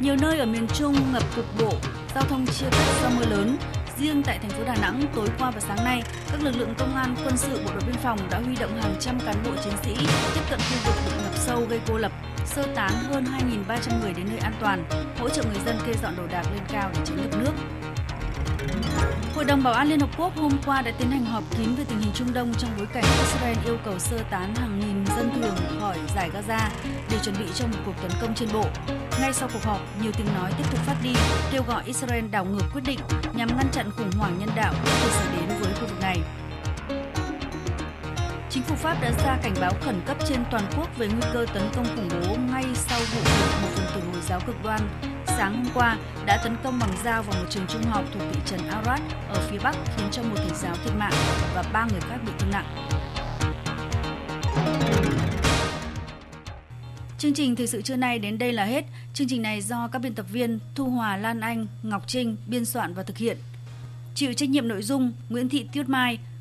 Nhiều nơi ở miền Trung ngập cục bộ, giao thông chia cắt do mưa lớn, Riêng tại thành phố Đà Nẵng, tối qua và sáng nay, các lực lượng công an, quân sự, bộ đội biên phòng đã huy động hàng trăm cán bộ chiến sĩ tiếp cận khu vực bị ngập sâu gây cô lập, sơ tán hơn 2.300 người đến nơi an toàn, hỗ trợ người dân kê dọn đồ đạc lên cao để tránh ngập nước. Hội đồng Bảo an Liên Hợp Quốc hôm qua đã tiến hành họp kín về tình hình Trung Đông trong bối cảnh Israel yêu cầu sơ tán hàng nghìn dân thường khỏi giải Gaza để chuẩn bị cho một cuộc tấn công trên bộ. Ngay sau cuộc họp, nhiều tiếng nói tiếp tục phát đi kêu gọi Israel đảo ngược quyết định nhằm ngăn chặn khủng hoảng nhân đạo có thể xảy đến với khu vực này. Chính phủ Pháp đã ra cảnh báo khẩn cấp trên toàn quốc về nguy cơ tấn công khủng bố ngay sau vụ việc một phần tử Hồi giáo cực đoan sáng hôm qua đã tấn công bằng dao vào một trường trung học thuộc thị trấn Arad ở phía Bắc khiến cho một thầy giáo thiệt mạng và ba người khác bị thương nặng. Chương trình thời sự trưa nay đến đây là hết. Chương trình này do các biên tập viên Thu Hòa Lan Anh, Ngọc Trinh biên soạn và thực hiện. Chịu trách nhiệm nội dung Nguyễn Thị Tuyết Mai.